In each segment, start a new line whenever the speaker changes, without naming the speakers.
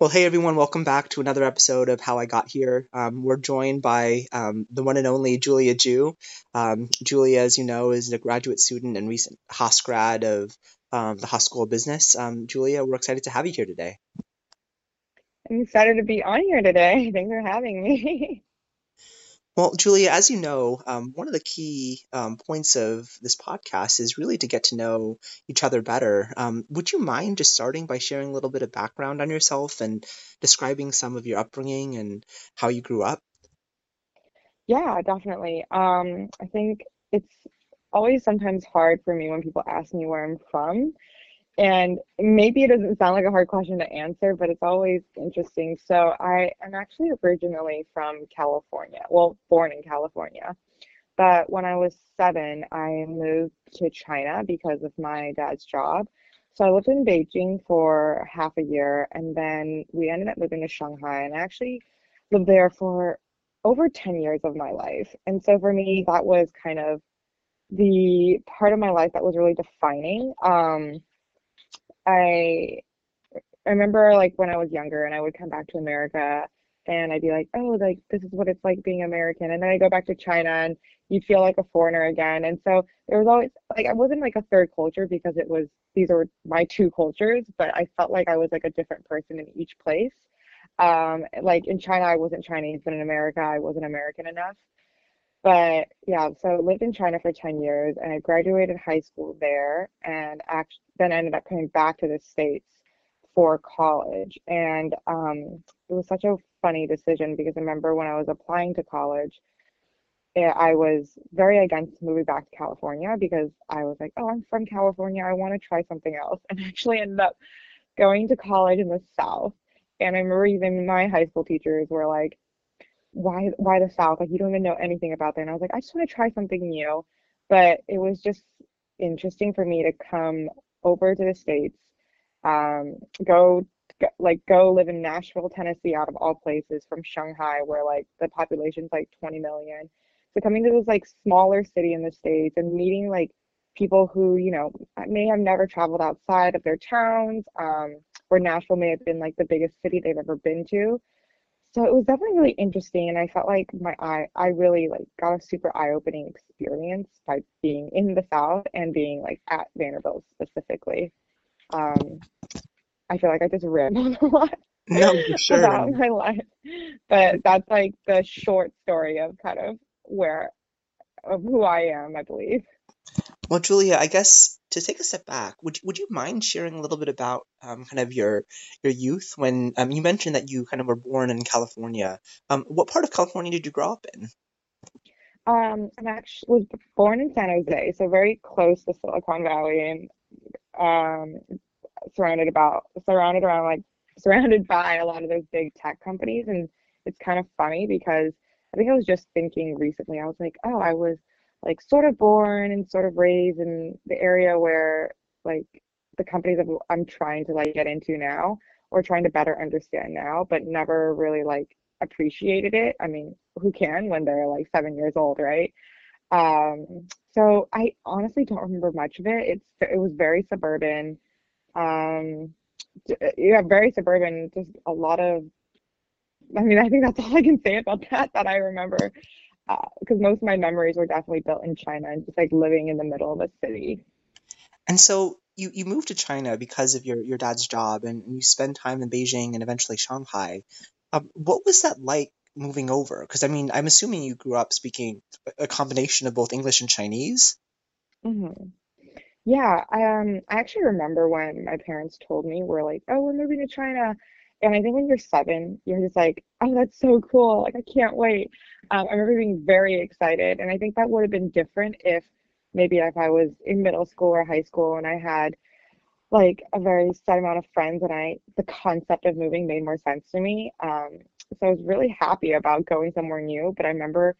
Well, hey everyone, welcome back to another episode of How I Got Here. Um, we're joined by um, the one and only Julia Ju. Um, Julia, as you know, is a graduate student and recent Haas grad of um, the Haas School of Business. Um, Julia, we're excited to have you here today.
I'm excited to be on here today. Thanks for having me.
Well, Julia, as you know, um, one of the key um, points of this podcast is really to get to know each other better. Um, would you mind just starting by sharing a little bit of background on yourself and describing some of your upbringing and how you grew up?
Yeah, definitely. Um, I think it's always sometimes hard for me when people ask me where I'm from. And maybe it doesn't sound like a hard question to answer, but it's always interesting. So I am actually originally from California. Well, born in California. But when I was seven, I moved to China because of my dad's job. So I lived in Beijing for half a year and then we ended up moving to Shanghai and I actually lived there for over 10 years of my life. And so for me, that was kind of the part of my life that was really defining. Um, I I remember like when I was younger and I would come back to America and I'd be like, oh, like this is what it's like being American. And then I go back to China and you'd feel like a foreigner again. And so there was always like I wasn't like a third culture because it was these are my two cultures, but I felt like I was like a different person in each place. Um, like in China, I wasn't Chinese, but in America, I wasn't American enough. But yeah, so I lived in China for 10 years and I graduated high school there and actually then ended up coming back to the States for college. And um, it was such a funny decision because I remember when I was applying to college, eh, I was very against moving back to California because I was like, oh, I'm from California. I want to try something else. And actually ended up going to college in the South. And I remember even my high school teachers were like, why why the South? Like you don't even know anything about that. And I was like, I just want to try something new. But it was just interesting for me to come over to the States, um, go like go live in Nashville, Tennessee, out of all places, from Shanghai, where like the population's like 20 million. So coming to this like smaller city in the States and meeting like people who, you know, may have never traveled outside of their towns, um, where Nashville may have been like the biggest city they've ever been to so it was definitely really interesting and i felt like my eye i really like got a super eye-opening experience by being in the south and being like at vanderbilt specifically um i feel like i just rambled a lot
no, sure.
about my life but that's like the short story of kind of where of who i am i believe
well julia i guess to take a step back, would would you mind sharing a little bit about um, kind of your your youth when um, you mentioned that you kind of were born in California? Um, what part of California did you grow up in?
Um, I actually was born in San Jose, so very close to Silicon Valley, and um, surrounded about surrounded around like surrounded by a lot of those big tech companies, and it's kind of funny because I think I was just thinking recently. I was like, oh, I was like sort of born and sort of raised in the area where like the companies I'm trying to like get into now or trying to better understand now, but never really like appreciated it. I mean, who can when they're like seven years old, right? Um, so I honestly don't remember much of it. It's it was very suburban. Um, yeah, very suburban. Just a lot of. I mean, I think that's all I can say about that. That I remember because uh, most of my memories were definitely built in China and just like living in the middle of a city.
And so you, you moved to China because of your, your dad's job and, you spend time in Beijing and eventually Shanghai. Um, what was that like moving over? Because I mean, I'm assuming you grew up speaking a combination of both English and Chinese.
Mm-hmm. Yeah, I um I actually remember when my parents told me we're like, oh, we're moving to China, and I think when you're seven, you're just like, oh, that's so cool. Like, I can't wait. Um, I remember being very excited. And I think that would have been different if maybe if I was in middle school or high school and I had like a very set amount of friends and I, the concept of moving made more sense to me. Um, so I was really happy about going somewhere new. But I remember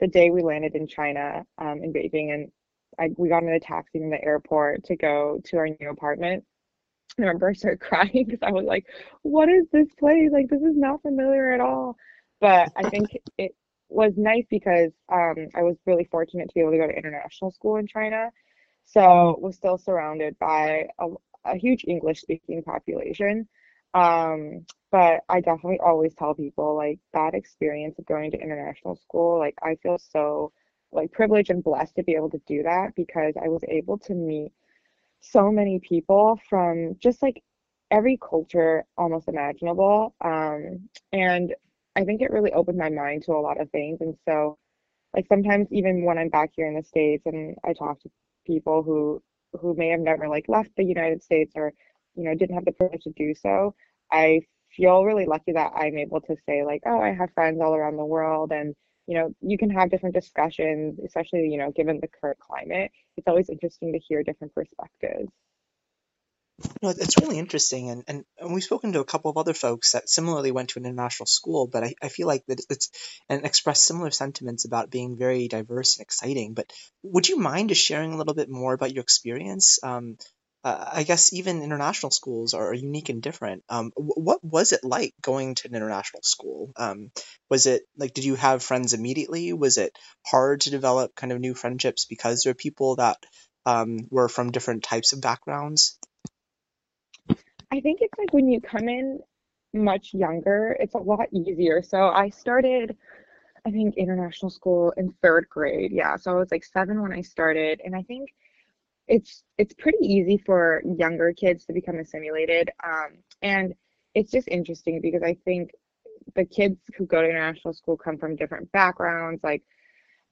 the day we landed in China, um, in Beijing, and I, we got in a taxi from the airport to go to our new apartment I remember I started crying because I was like, what is this place? Like, this is not familiar at all. But I think it was nice because um, I was really fortunate to be able to go to international school in China. So was still surrounded by a, a huge English speaking population. Um, but I definitely always tell people like that experience of going to international school, like I feel so like privileged and blessed to be able to do that because I was able to meet so many people from just like every culture almost imaginable. Um, and I think it really opened my mind to a lot of things. And so, like sometimes even when I'm back here in the States and I talk to people who who may have never like left the United States or you know didn't have the privilege to do so, I feel really lucky that I'm able to say like, oh, I have friends all around the world and you know, you can have different discussions, especially, you know, given the current climate. It's always interesting to hear different perspectives.
No, it's really interesting, and, and, and we've spoken to a couple of other folks that similarly went to an international school, but I, I feel like that it's and expressed similar sentiments about being very diverse and exciting. But would you mind just sharing a little bit more about your experience? Um, uh, I guess even international schools are unique and different. Um, what was it like going to an international school? Um, was it like, did you have friends immediately? Was it hard to develop kind of new friendships because there are people that um, were from different types of backgrounds?
I think it's like when you come in much younger, it's a lot easier. So I started, I think, international school in third grade. Yeah. So I was like seven when I started. And I think it's it's pretty easy for younger kids to become assimilated. Um, and it's just interesting because I think the kids who go to international school come from different backgrounds, like,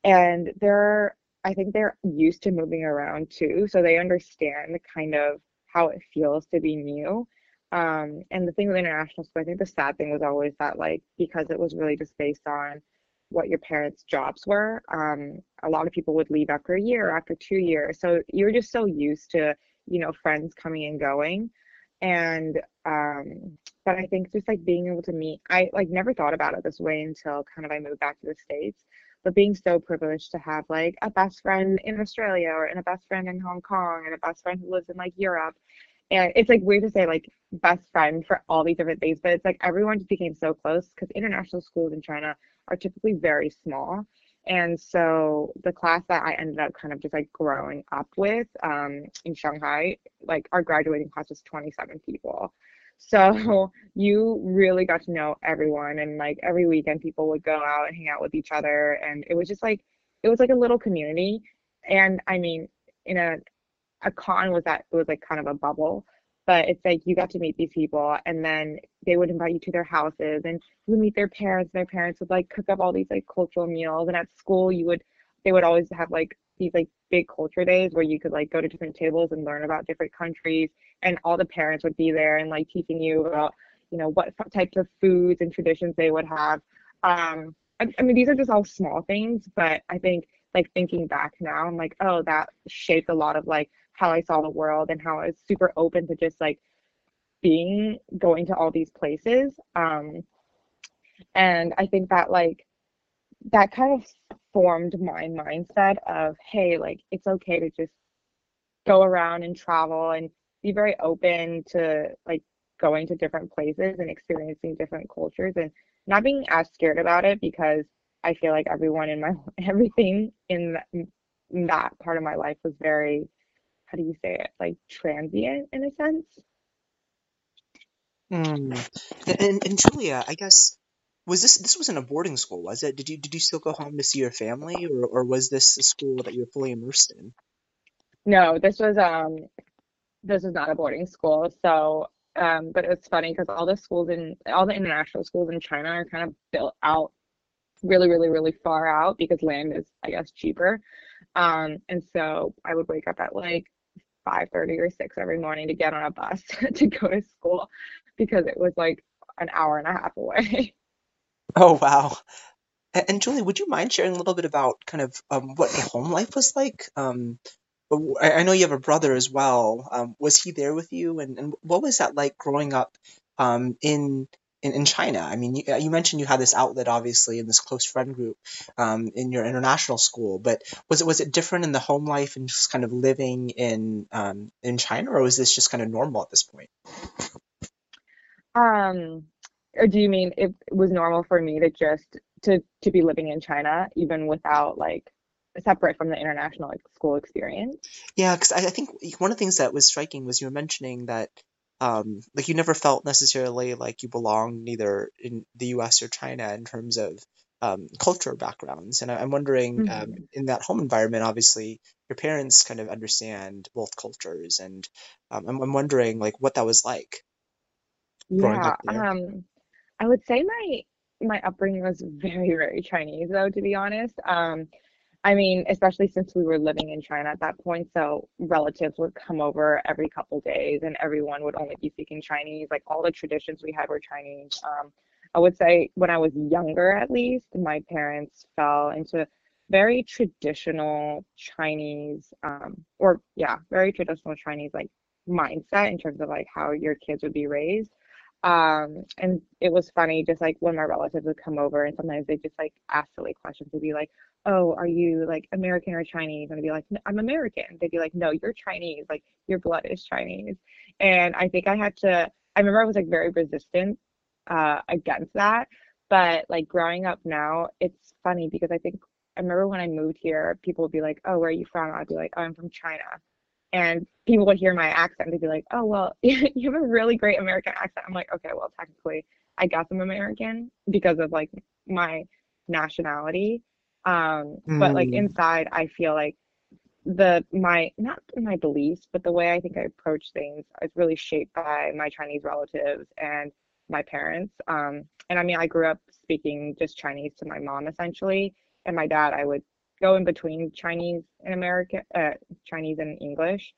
and they're I think they're used to moving around too, so they understand kind of how it feels to be new. Um, and the thing with international school, I think the sad thing was always that like because it was really just based on what your parents' jobs were, um, a lot of people would leave after a year, after two years. So you're just so used to, you know, friends coming and going. And um, but I think just like being able to meet, I like never thought about it this way until kind of I moved back to the States. But being so privileged to have like a best friend in Australia or and a best friend in Hong Kong and a best friend who lives in like Europe and it's like weird to say like best friend for all these different things, but it's like everyone just became so close because international schools in China are typically very small. And so the class that I ended up kind of just like growing up with um, in Shanghai, like our graduating class was 27 people. So you really got to know everyone, and like every weekend, people would go out and hang out with each other, and it was just like it was like a little community. And I mean, in a a con was that it was like kind of a bubble. But it's like you got to meet these people and then they would invite you to their houses and you would meet their parents and their parents would like cook up all these like cultural meals and at school you would they would always have like these like big culture days where you could like go to different tables and learn about different countries and all the parents would be there and like teaching you about you know what types of foods and traditions they would have. Um I, I mean these are just all small things but i think like thinking back now i'm like oh that shaped a lot of like how I saw the world and how I was super open to just like being going to all these places. Um, and I think that like that kind of formed my mindset of hey, like it's okay to just go around and travel and be very open to like going to different places and experiencing different cultures and not being as scared about it because I feel like everyone in my everything in that, in that part of my life was very how do you say it like transient in a sense
Hmm. And, and Julia, I guess was this this wasn't a boarding school, was it? Did you did you still go home to see your family, or or was this a school that you were fully immersed in?
no this was um this was not a boarding school so um but it's funny because all the schools in all the international schools in china are kind of built out really really really far out because land is i guess cheaper um and so i would wake up at like 5:30 or 6 every morning to get on a bus to go to school because it was like an hour and a half away.
Oh wow. And Julie, would you mind sharing a little bit about kind of um, what your home life was like? Um, I know you have a brother as well. Um, was he there with you, and, and what was that like growing up um, in, in in China? I mean, you, you mentioned you had this outlet, obviously, in this close friend group um, in your international school, but was it was it different in the home life and just kind of living in um, in China, or was this just kind of normal at this point?
Um, or do you mean it was normal for me to just to to be living in China even without like separate from the international like, school experience?
Yeah, because I, I think one of the things that was striking was you were mentioning that um, like you never felt necessarily like you belonged neither in the U.S. or China in terms of um, cultural backgrounds. And I, I'm wondering, um,
Mhm.
in that home environment, obviously your parents kind of understand both cultures, and um, I'm, I'm wondering like what that was like growing up
Yeah, um, I would say my my upbringing was very, very Chinese though, to be honest. Um, I mean, especially since we were living in China at that point, so relatives would come over every couple days and everyone would only be speaking Chinese. Like all the traditions we had were Chinese. Um, I would say when I was younger, at least, my parents fell into very traditional Chinese, um, or yeah, very traditional Chinese like mindset in terms of like how your kids would be raised. Um, and it was funny, just like when my relatives would come over and sometimes they just like ask silly questions. They'd be like, oh, are you like American or Chinese? And I'd be like, "No, I'm American. They'd be like, no, you're Chinese. Like your blood is Chinese. And I think I had to, I remember I was like very resistant uh, against that. But like growing up now, it's funny because I think I remember when I moved here, people would be like, oh, where are you from? I'd be like, oh, I'm from China. And people would hear my accent. They'd be like, oh, well, you have a really great American accent. I'm like, okay, well, technically, I guess I'm American because of like my nationality um, but like
Mm.
inside, I feel like the my not my beliefs, but the way I think I approach things is really shaped by my Chinese relatives and my parents. Um, and I mean, I grew up speaking just Chinese to my mom essentially, and my dad, I would go in between Chinese and American, uh, Chinese and English.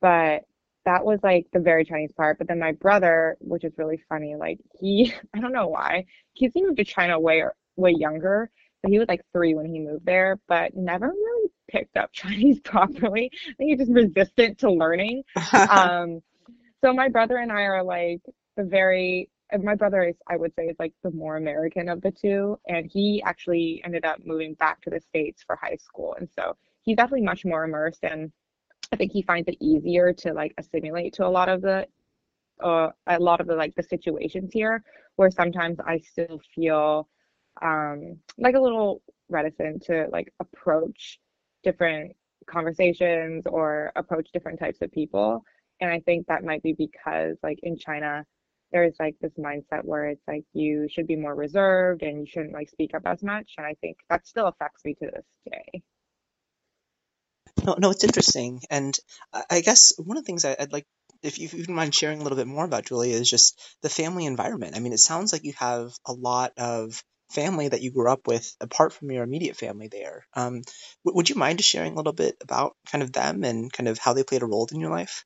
But that was like the very Chinese part. But then my brother, which is really funny, like he, I don't know why, he's moved to China way way younger. So he was like three when he moved there, but never really picked up Chinese properly. I think he's just resistant to learning. Um, so my brother and I are like the very, my brother is, I would say, is like the more American of the two, and he actually ended up moving back to the States for high school, and so he's definitely much more immersed and I think he finds it easier to like assimilate to a lot of the uh a lot of the like the situations here where sometimes I still feel um like a little reticent to like approach different conversations or approach different types of people. And I think that might be because like in China there's like this mindset where it's like you should be more reserved and you shouldn't like speak up as much. And I think that still affects me to this day.
No, no, it's interesting, and I guess one of the things I'd like, if you, wouldn't mind sharing a little bit more about Julia, is just the family environment. I mean, it sounds like you have a lot of family that you grew up with apart from your immediate family there. Um, would you mind just sharing a little bit about kind of them and kind of how they played a role in your life?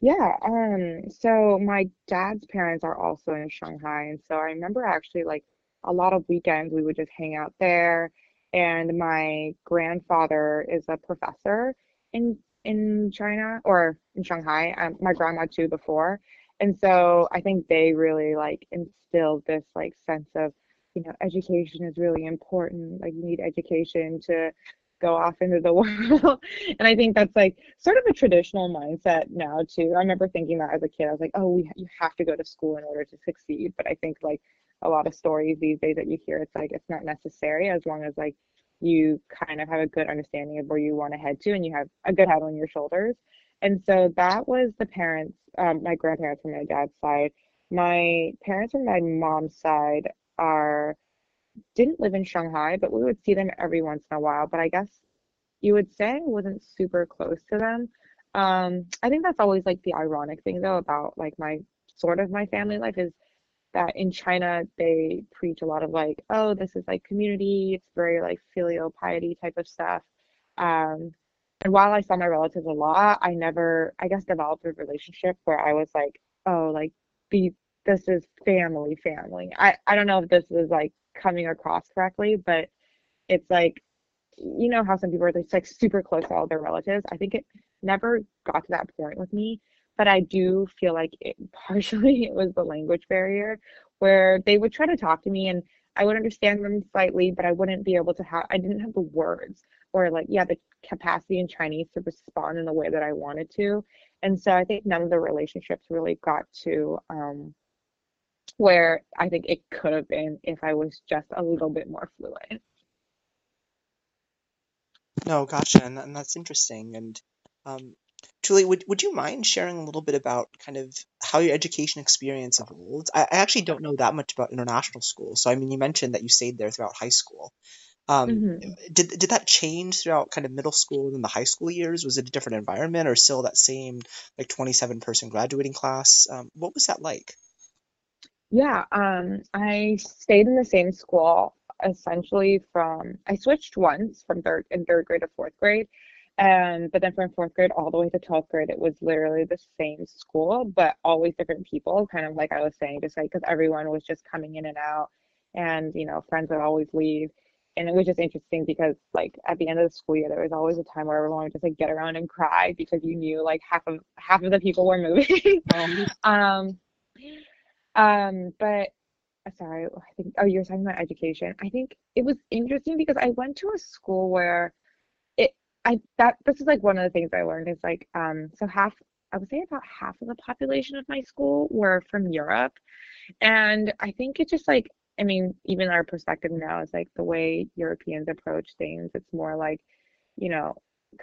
Yeah, um, so my dad's parents are also in Shanghai, and so I remember actually like a lot of weekends we would just hang out there. And my grandfather is a professor in in China or in Shanghai. Um, my grandma too before, and so I think they really like instilled this like sense of, you know, education is really important. Like you need education to go off into the world. And I think that's like sort of a traditional mindset now too. I remember thinking that as a kid. I was like, oh, we you have to go to school in order to succeed. But I think like a lot of stories these days that you hear, it's like it's not necessary as long as like you kind of have a good understanding of where you want to head to and you have a good head on your shoulders. And so that was the parents, um, my grandparents from my dad's side. My parents from my mom's side are didn't live in Shanghai, but we would see them every once in a while. But I guess you would say wasn't super close to them. Um, I think that's always like the ironic thing though about like my sort of my family life is that in China they preach a lot of like, oh, this is like community, it's very like filial piety type of stuff. Um, and while I saw my relatives a lot, I never, I guess, developed a relationship where I was like, oh, like the this is family, family. I I don't know if this is like coming across correctly, but it's like you know how some people are just like super close to all their relatives. I think it never got to that point with me, but I do feel like it partially it was the language barrier where they would try to talk to me and I would understand them slightly, but I wouldn't be able to have I didn't have the words or like yeah, the capacity in Chinese to respond in the way that I wanted to. And so I think none of the relationships really got to um where I think it could have been if I was just a little bit more fluent.
No, gotcha, and, and that's interesting. And um, Julie, would, would you mind sharing a little bit about kind of how your education experience evolved? I, I actually don't know that much about international schools. So, I mean, you mentioned that you stayed there throughout high school. Um,
hmm
did, did that change throughout kind of middle school and the high school years? Was it a different environment or still that same like 27 person graduating class? Um, what was that like?
Yeah, um, I stayed in the same school essentially from I switched once from third in third grade to fourth grade. Um, but then from fourth grade all the way to 12th grade, it was literally the same school, but always different people, kind of like I was saying, just like because everyone was just coming in and out, and you know, friends would always leave. And it was just interesting because like at the end of the school year, there was always a time where everyone would just like get around and cry because you knew like half of half of the people were moving.
Um,
Um, but uh, sorry, I think oh, you were talking about education. I think it was interesting because I went to a school where it I that this is like one of the things I learned is like um so half I would say about half of the population of my school were from Europe. And I think it's just like I mean, even our perspective now is like the way Europeans approach things. It's more like, you know,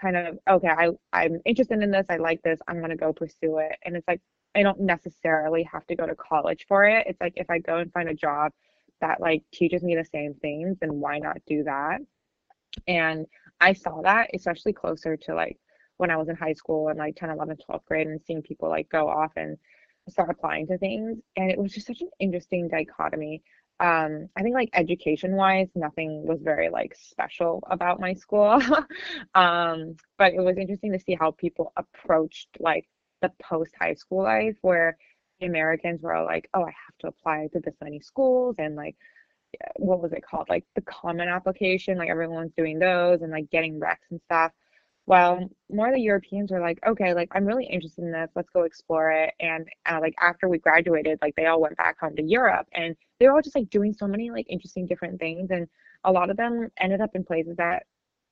kind of okay, I I'm interested in this, I like this, I'm gonna go pursue it. And it's like I don't necessarily have to go to college for it. It's like if I go and find a job that like teaches me the same things, then why not do that? And I saw that, especially closer to like when I was in high school and like 10, 11, 12th grade and seeing people like go off and start applying to things. And it was just such an interesting dichotomy. Um, I think like education wise, nothing was very like special about my school. um, but it was interesting to see how people approached like the post high school life where the Americans were all like, oh, I have to apply to this many schools and like what was it called? Like the common application, like everyone's doing those and like getting recs and stuff. Well, more of the Europeans were like, okay, like I'm really interested in this. Let's go explore it. And uh, like after we graduated, like they all went back home to Europe and they were all just like doing so many like interesting different things. And a lot of them ended up in places that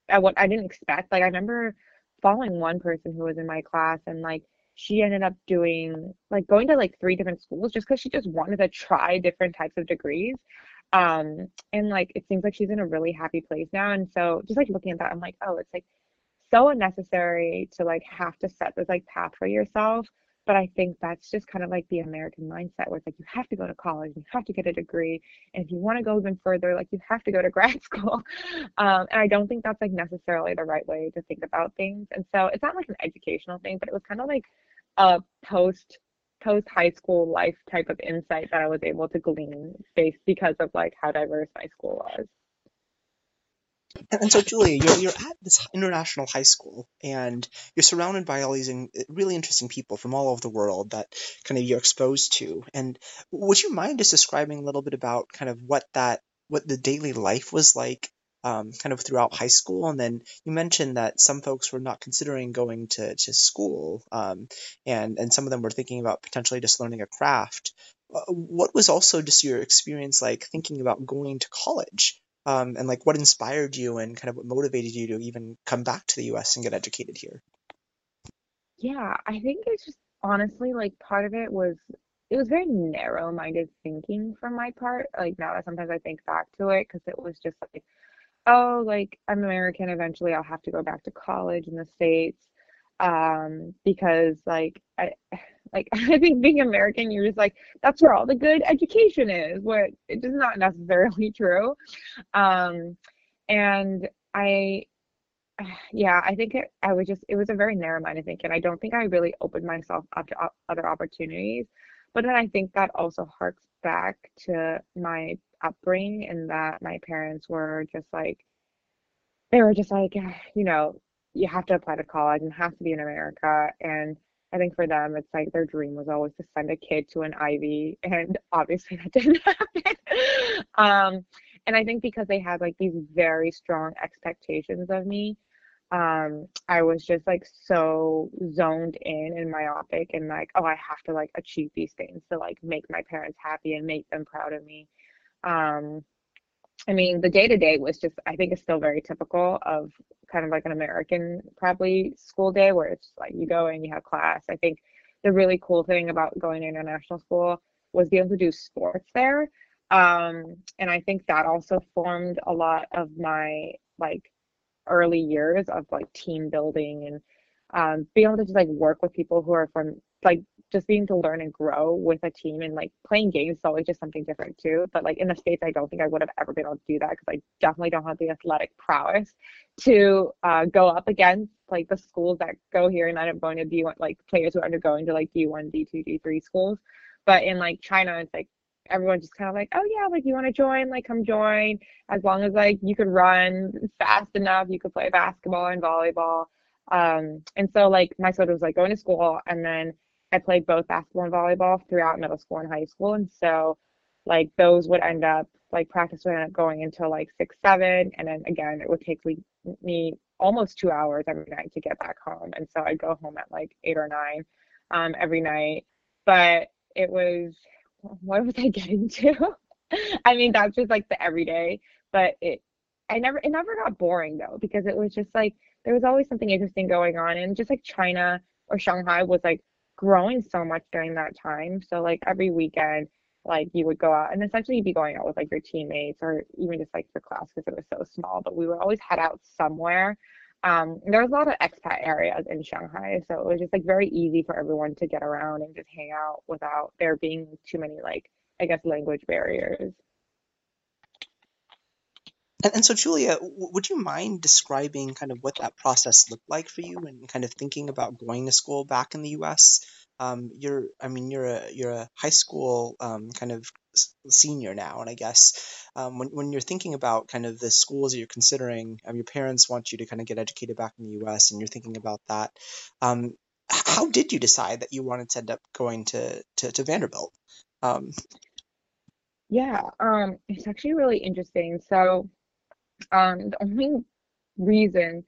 I what I didn't expect. Like I remember following one person who was in my class and like she ended up doing like going to like three different schools just because she just wanted to try different types of degrees um, and like it seems like she's in a really happy place now. And so just like looking at that, I'm like, oh, it's like so unnecessary to like have to set this like path for yourself. But I think that's just kind of like the American mindset where it's like you have to go to college, you have to get a degree. And if you want to go even further, like you have to go to grad school. Um, and I don't think that's like necessarily the right way to think about things. And so it's not like an educational thing, but it was kind of like a post post high school life type of insight that I was able to glean based because of like how diverse my school was.
And, and so, Julia, you're, you're at this international high school and you're surrounded by all these really interesting people from all over the world that kind of you're exposed to. And would you mind just describing a little bit about kind of what that, what the daily life was like um, kind of throughout high school? And then you mentioned that some folks were not considering going to, to school um, and, and some of them were thinking about potentially just learning a craft. Uh, What was also just your experience like thinking about going to college? um, and like what inspired you and kind of what motivated you to even come back to the US and get educated here?
Yeah, I think it's just honestly like part of it was it was very narrow-minded thinking from my part. Like now that sometimes I think back to it because it was just like, oh, like I'm American, eventually I'll have to go back to college in the States. Um, because like I like I think being American, you're just like, that's where all the good education is, what it is not necessarily true. Um, and I yeah, I think it, I was just, it was a very narrow-minded thinking. I don't think I really opened myself up to o- other opportunities. But then I think that also harks back to my upbringing in that my parents were just like, they were just like, you know, you have to apply to college and have to be in America. And I think for them, it's like their dream was always to send a kid to an Ivy, and obviously that didn't happen. Um, and I think because they had like these very strong expectations of me, um, I was just like so zoned in and myopic and like, oh, I have to like achieve these things to like make my parents happy and make them proud of me. Um, I mean, the day to day was just, I think it's still very typical of kind of like an American probably school day where it's like you go and you have class. I think the really cool thing about going to international school was being able to do sports there. Um, and I think that also formed a lot of my like early years of like team building and um, being able to just like work with people who are from like just being to learn and grow with a team and like playing games is always just something different too. But like in the States, I don't think I would have ever been able to do that because I definitely don't have the athletic prowess to uh, go up against like the schools that go here and up going to D1, like players who are undergoing to like D1, D2, D3 schools. But in like China, it's like everyone's just kind of like, oh yeah, like you want to join, like come join. As long as like you could run fast enough, you could play basketball and volleyball. Um, and so like my son was like going to school and then I played both basketball and volleyball throughout middle school and high school. And so like those would end up like practice would end up going until like six, seven. And then again, it would take me, almost two hours every night to get back home. And so I'd go home at like eight or nine um, every night. But it was, what was I getting to? I mean, that's just like the everyday, but it, I never, it never got boring though, because it was just like, there was always something interesting going on. And just like China or Shanghai was like growing so much during that time. So like every weekend, like you would go out and essentially you'd be going out with like your teammates or even just like your class because it was so small. But we would always head out somewhere. Um, there was a lot of expat areas in Shanghai, so it was just like very easy for everyone to get around and just hang out without there being too many like I guess language barriers.
And, and so, Julia, would you mind describing kind of what that process looked like for you and kind of thinking about going to school back in the U.S.? Um, you're, I mean, you're a you're a high school um, kind of senior now, and I guess um, when when you're thinking about kind of the schools that you're considering, um, your parents want you to kind of get educated back in the U.S. and you're thinking about that. Um, how did you decide that you wanted to end up going to to, to Vanderbilt? Um,
yeah, um, it's actually really interesting. So um, the only reason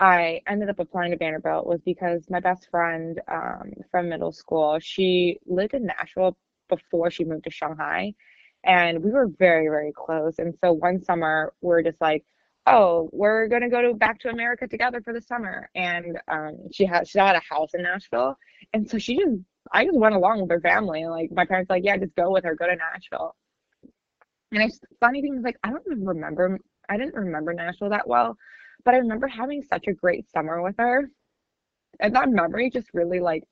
I ended up applying to Vanderbilt was because my best friend um, from middle school, she lived in Nashville before she moved to Shanghai. And we were very, very close. And so one summer, we're just like, oh, we're gonna go to back to America together for the summer. And um, she had she had a house in Nashville, and so she just I just went along with her family. Like my parents, like, yeah, just go with her, go to Nashville. And it's funny thing is like I don't even remember I didn't remember Nashville that well, but I remember having such a great summer with her. And that memory just really like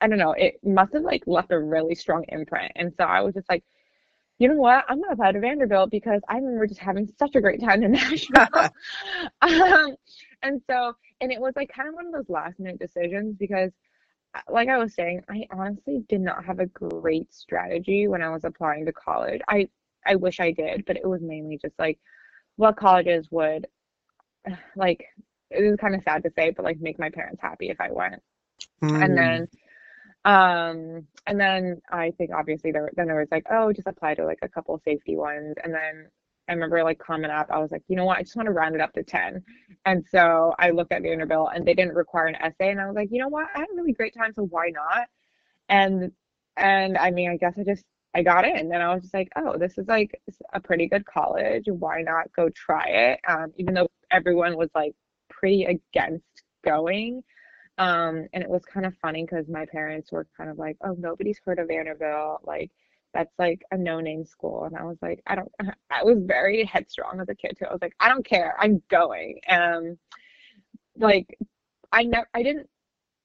I don't know, it must have like left a really strong imprint. And so I was just like, you know what? I'm gonna apply to Vanderbilt because I remember just having such a great time in Nashville. um, and so, and it was like kind of one of those last minute decisions because, uh, like I was saying, I honestly did not have a great strategy when I was applying to college. I I wish I did, but it was mainly just like what colleges would like it is kind of sad to say but like make my parents happy if i went. Mm. and then um and then i think obviously there then there was like oh just apply to like a couple safety ones. And then i remember like Common App i was like you know what? I just want to round it up to 10 and so i looked at vanderbilt and they didn't require an essay and i was like you know what? I had a really great time so why not? And and i mean i guess i just I got in and I was just like, oh, this is like a pretty good college. Why not go try it? Um, even though everyone was like pretty against going. Um, and it was kind of funny because my parents were kind of like, oh, nobody's heard of Vanderbilt. Like, that's like a no name school. And I was like, I don't, I was very headstrong as a kid too. I was like, I don't care. I'm going. Um, like, I never, I didn't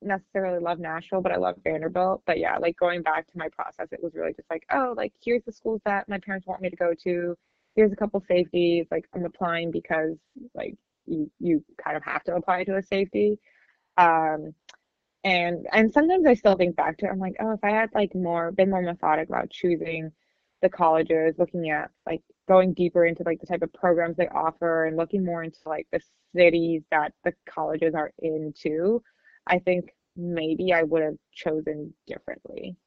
necessarily love Nashville, but I love Vanderbilt. But yeah, like going back to my process, it was really just like, oh, like here's the schools that my parents want me to go to. Here's a couple safeties. Like I'm applying because like you you kind of have to apply to a safety. Um, and and sometimes I still think back to it. I'm like, oh, if I had like more been more methodic about choosing the colleges, looking at like going deeper into like the type of programs they offer and looking more into like the cities that the colleges are in too I think maybe I would have chosen differently.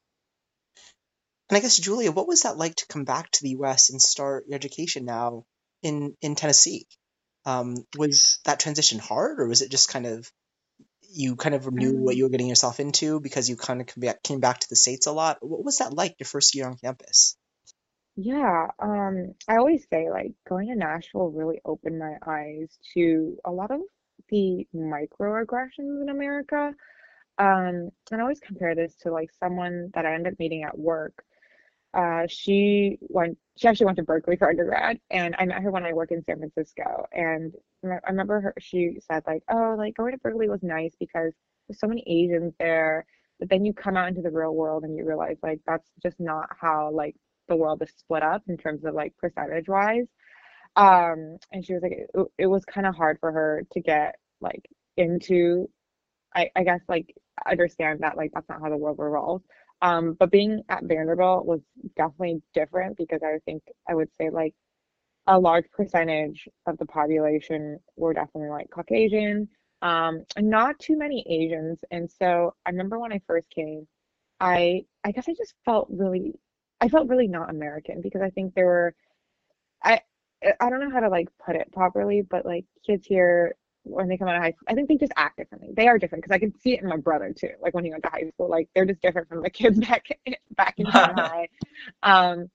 And I guess Julia, what was that like to come back to the U.S. and start your education now in in Tennessee? Um, was that transition hard, or was it just kind of you kind of knew what um you were getting yourself into because you kind of came back, came back to the states a lot? What was that like your first year on campus?
Yeah, um, I always say like going to Nashville really opened my eyes to a lot of the microaggressions in America. Um, and I always compare this to like someone that I end up meeting at work. uh, she went she actually went to Berkeley for undergrad and I met her when I worked in San Francisco and I remember her she said like oh like going to Berkeley was nice because there's so many Asians there but then you come out into the real world and you realize like that's just not how like the world is split up in terms of like percentage wise um and she was like it, it was kind of hard for her to get like into I, I guess like understand that like that's not how the world revolves um, but being at Vanderbilt was definitely different because I think I would say like a large percentage of the population were definitely like Caucasian, um, not too many Asians. And so I remember when I first came, I I guess I just felt really I felt really not American because I think there were I I don't know how to like put it properly, but like kids here when they come out of high school, I think they just act differently. They are different because I can see it in my brother too. Like when he went to high school, like they're just different from the kids back back in Shanghai. Um,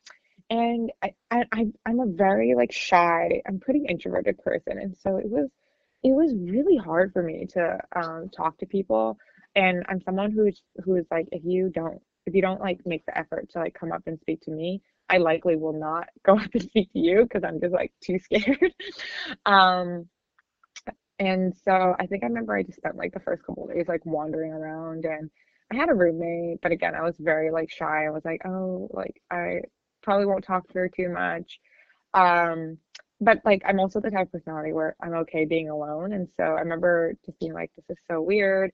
and I, I I'm a very like shy, I'm pretty introverted person, and so it was it was really hard for me to um, talk to people. And I'm someone who's who is like if you don't if you don't like make the effort to like come up and speak to me, I likely will not go up and speak to you because I'm just like too scared. um, and so I think I remember I just spent like the first couple days like wandering around and I had a roommate, but again, I was very like shy. I was like, oh, like I probably won't talk to her too much. Um, but like I'm also the type of personality where I'm okay being alone. And so I remember just being like, this is so weird.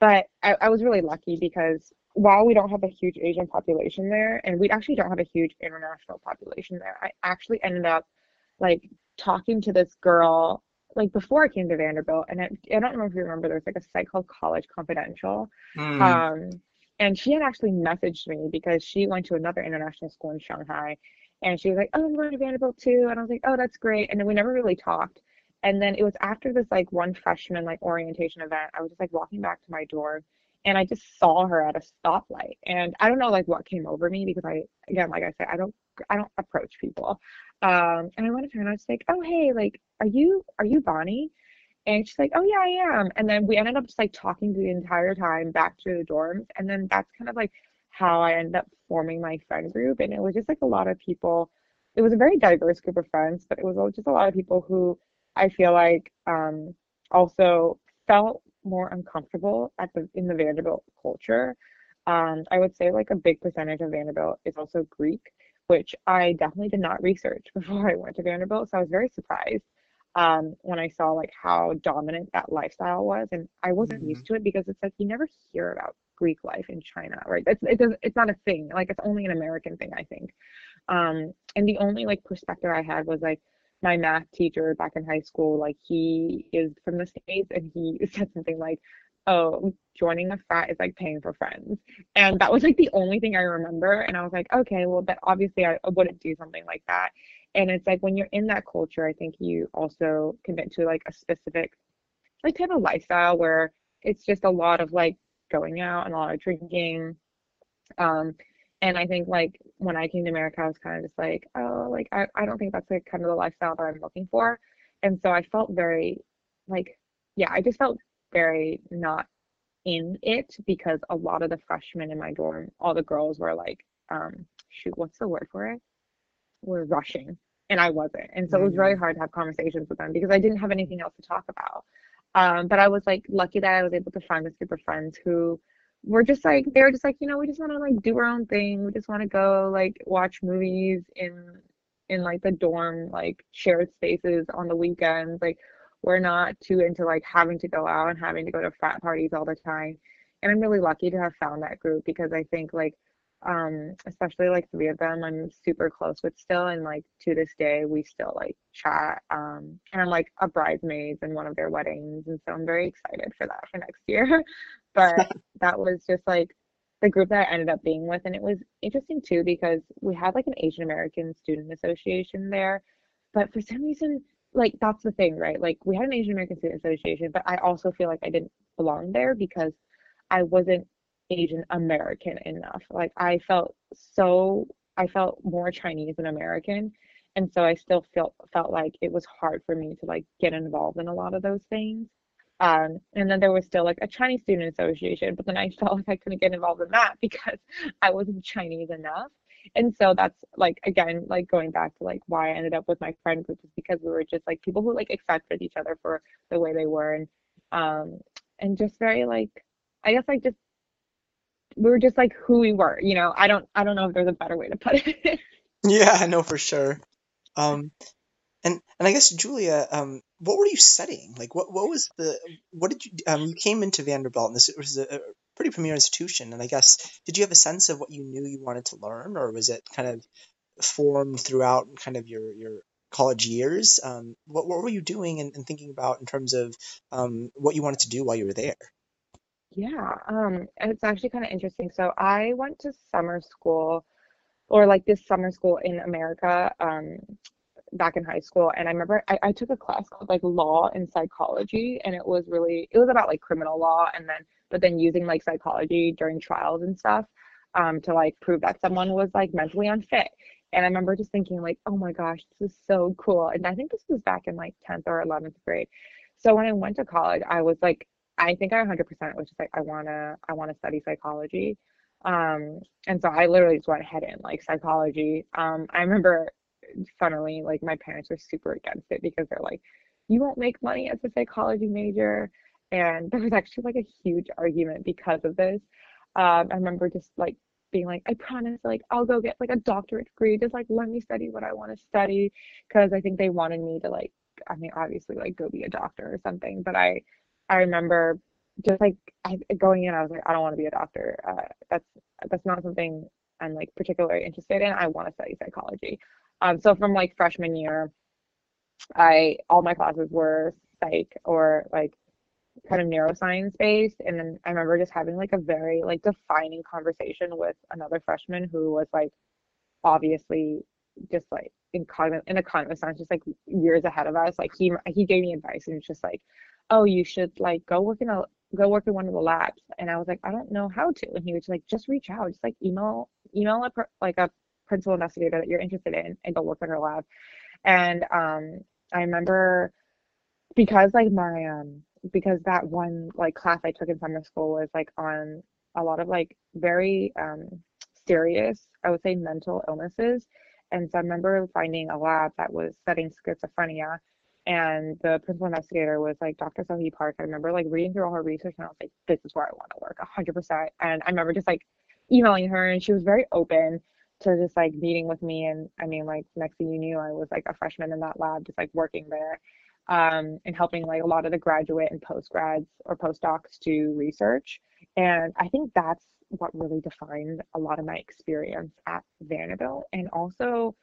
But I, I was really lucky because while we don't have a huge Asian population there, and we actually don't have a huge international population there, I actually ended up like talking to this girl like before I came to Vanderbilt, and it, I don't know if you remember, there's like a site called College Confidential. Mm. Um, and she had actually messaged me because she went to another international school in Shanghai, and she was like, "Oh, I'm going to Vanderbilt too," and I was like, "Oh, that's great." And then we never really talked. And then it was after this like one freshman like orientation event, I was just like walking back to my dorm, and I just saw her at a stoplight, and I don't know like what came over me because I again, like I said, I don't I don't approach people. Um, and I went to her and I was like, oh, hey, like, are you, are you Bonnie? And she's like, oh, yeah, I am. And then we ended up just like talking the entire time back to the dorms. And then that's kind of like how I ended up forming my friend group. And it was just like a lot of people. It was a very diverse group of friends, but it was just a lot of people who I feel like um, also felt more uncomfortable at the in the Vanderbilt culture. Um, I would say like a big percentage of Vanderbilt is also Greek which I definitely did not research before I went to Vanderbilt. So I was very surprised um, when I saw like how dominant that lifestyle was, and I wasn't mm-hmm. used to it because it's like you never hear about Greek life in China, right? It's it does it's not a thing. Like it's only an American thing, I think. Um, and the only like perspective I had was like my math teacher back in high school, like he is from the states, and he said something like, oh, joining a frat is like paying for friends. And that was like the only thing I remember. And I was like, okay, well, but obviously I wouldn't do something like that. And it's like when you're in that culture, I think you also commit to like a specific like type of lifestyle where it's just a lot of like going out and a lot of drinking. Um, and I think like when I came to America, I was kind of just like, oh, like I, I don't think that's like kind of the lifestyle that I'm looking for. And so I felt very like, yeah, I just felt very not in it because a lot of the freshmen in my dorm, all the girls were like, um, shoot, what's the word for it? Were rushing. And I wasn't. And so mm-hmm. it was really mm-hmm. hard to have conversations with them because I didn't have anything else to talk about. Um, but I was like lucky that I was able to find this group of friends who were just like they were just like, you know, we just want to like do our own thing. We just want to go like watch movies in in like the dorm, like shared spaces on the weekends. Like we're not too into like having to go out and having to go to frat parties all the time. And I'm really lucky to have found that group because I think like um especially like three of them I'm super close with still and like to this day we still like chat um and I'm like a bridesmaid in one of their weddings and so I'm very excited for that for next year but that was just like the group that I ended up being with and it was interesting too because we had like an Asian American student association there but for some reason like that's the thing, right? Like we had an Asian American Student Association, but I also feel like I didn't belong there because I wasn't Asian American enough. Like I felt so I felt more Chinese than American. And so I still felt felt like it was hard for me to like get involved in a lot of those things. Um, and then there was still like a Chinese Student Association, but then I felt like I couldn't get involved in that because I wasn't Chinese enough. And so that's like again, like going back to like why I ended up with my friend group is because we were just like people who like accepted each other for the way they were and um and just very like I guess like just we were just like who we were, you know. I don't I don't know if there's a better way to put it.
Yeah, I know for sure. Um, and and I guess Julia, um, what were you studying? Like, what what was the what did you um you came into Vanderbilt and this was a, a pretty premier institution, and I guess did you have a sense of what you knew you wanted to learn, or was it kind of formed throughout kind of your your college years? Um, what what were you doing and, and thinking about in terms of um what you wanted to do while you were there?
Yeah, um, it's actually kind of interesting. So I went to summer school or like this summer school in America, um, back in high school. And I remember I, I took a class called like law and psychology, and it was really it was about like criminal law and then but then using like psychology during trials and stuff, um, to like prove that someone was like mentally unfit. And I remember just thinking like, oh my gosh, this is so cool. And I think this was back in like 10th or 11th grade. So when I went to college, I was like I think I 100% was just like I wanna I wanna study psychology, um, and so I literally just went ahead in like psychology. Um, I remember, funnily, like my parents were super against it because they're like, you won't make money as a psychology major, and there was actually like a huge argument because of this. Um, I remember just like being like, I promise, like I'll go get like a doctorate degree, just like let me study what I want to study, because I think they wanted me to like, I mean, obviously like go be a doctor or something, but I I remember just like I, going in, I was like, I don't want to be a doctor. Uh, that's that's not something I'm like particularly interested in. I want to study psychology. Um, so from like freshman year, I all my classes were psych or like kind of neuroscience based, and then I remember just having like a very like defining conversation with another freshman who was like obviously just like in cognitive in a cognitive just like years ahead of us like he he gave me advice and it's just like oh, you should like go work in a go work in one of the labs. And I was like, I don't know how to. And he was like, just reach out, just like email email a like a principal investigator that you're interested in, and go work in her lab. And um, I remember because like my um because that one like class I took in summer school was like on a lot of like very um serious, I would say mental illnesses. And so I remember finding a lab that was studying schizophrenia and the principal investigator was like Dr. Sohee Park. I remember like reading through all her research and I was like, this is where I want to work 100%. And I remember just like emailing her and she was very open to just like meeting with me. And I mean, like next thing you knew, I was like a freshman in that lab, just like working there um, and helping like a lot of the graduate and post grads or postdocs do research. And I think that's what really defined a lot of my experience at Vanderbilt and also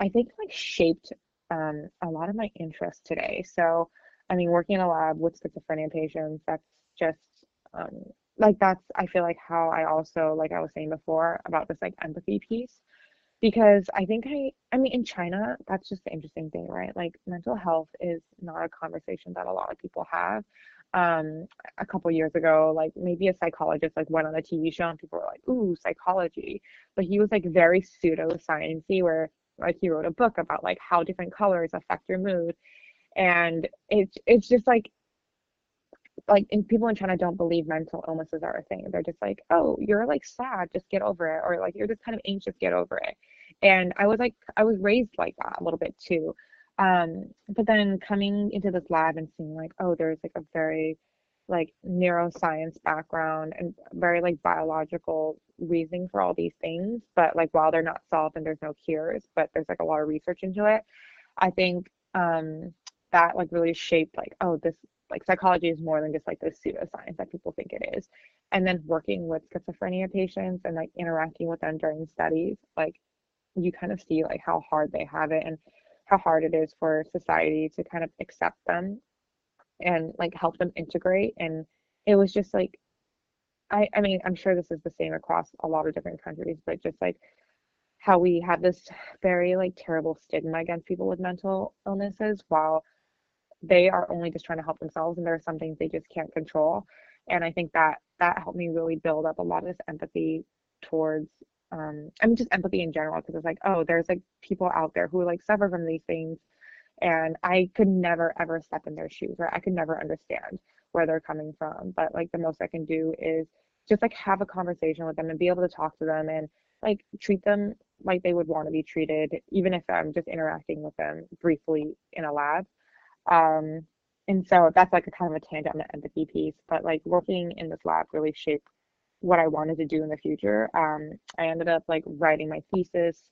I think like shaped um, a lot of my interests today. So, I mean, working in a lab with schizophrenia patients, that's just um, like that's, I feel like how I also, like I was saying before, about this like empathy piece. Because I think I, I mean, in China, that's just the interesting thing, right? Like mental health is not a conversation that a lot of people have. Um, a couple years ago, like maybe a psychologist like went on a TV show and people were like, "Ooh, psychology," but he was like very pseudo sciencey, where like he wrote a book about like how different colors affect your mood and it's it's just like like and people in China don't believe mental illnesses are a thing. They're just like, oh, you're like sad, just get over it, or like you're just kind of anxious, get over it. And I was like, I was raised like that a little bit too. Um, but then coming into this lab and seeing like, oh, there's like a very like neuroscience background and very like biological reasoning for all these things but like while they're not solved and there's no cures but there's like a lot of research into it i think um that like really shaped like oh this like psychology is more than just like this pseudoscience that people think it is. And then working with schizophrenia patients and like interacting with them during studies like you kind of see like how hard they have it and how hard it is for society to kind of accept them and like help them integrate. And it was just like I, I mean, I'm sure this is the same across a lot of different countries, but just like how we have this very like terrible stigma against people with mental illnesses while they are only just trying to help themselves and there are some things they just can't control. And I think that that helped me really build up a lot of this empathy towards um I mean just empathy in general because it's like, oh, there's like people out there who like suffer from these things and I could never ever step in their shoes or I could never understand where they're coming from. But like the most I can do is just like have a conversation with them and be able to talk to them and like treat them like they would want to be treated, even if I'm just interacting with them briefly in a lab. Um, and so that's like a kind of a tangent on the empathy piece, but like working in this lab really shaped what I wanted to do in the future. Um, I ended up like writing my thesis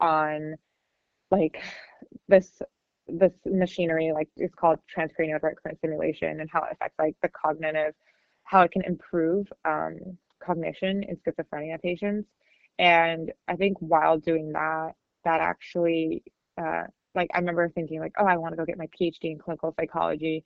on like this this machinery, like it's called transcranial direct current stimulation, and how it affects like the cognitive, how it can improve um, cognition in schizophrenia patients. And I think while doing that, that actually, uh, like, I remember thinking, like, oh, I want to go get my PhD in clinical psychology.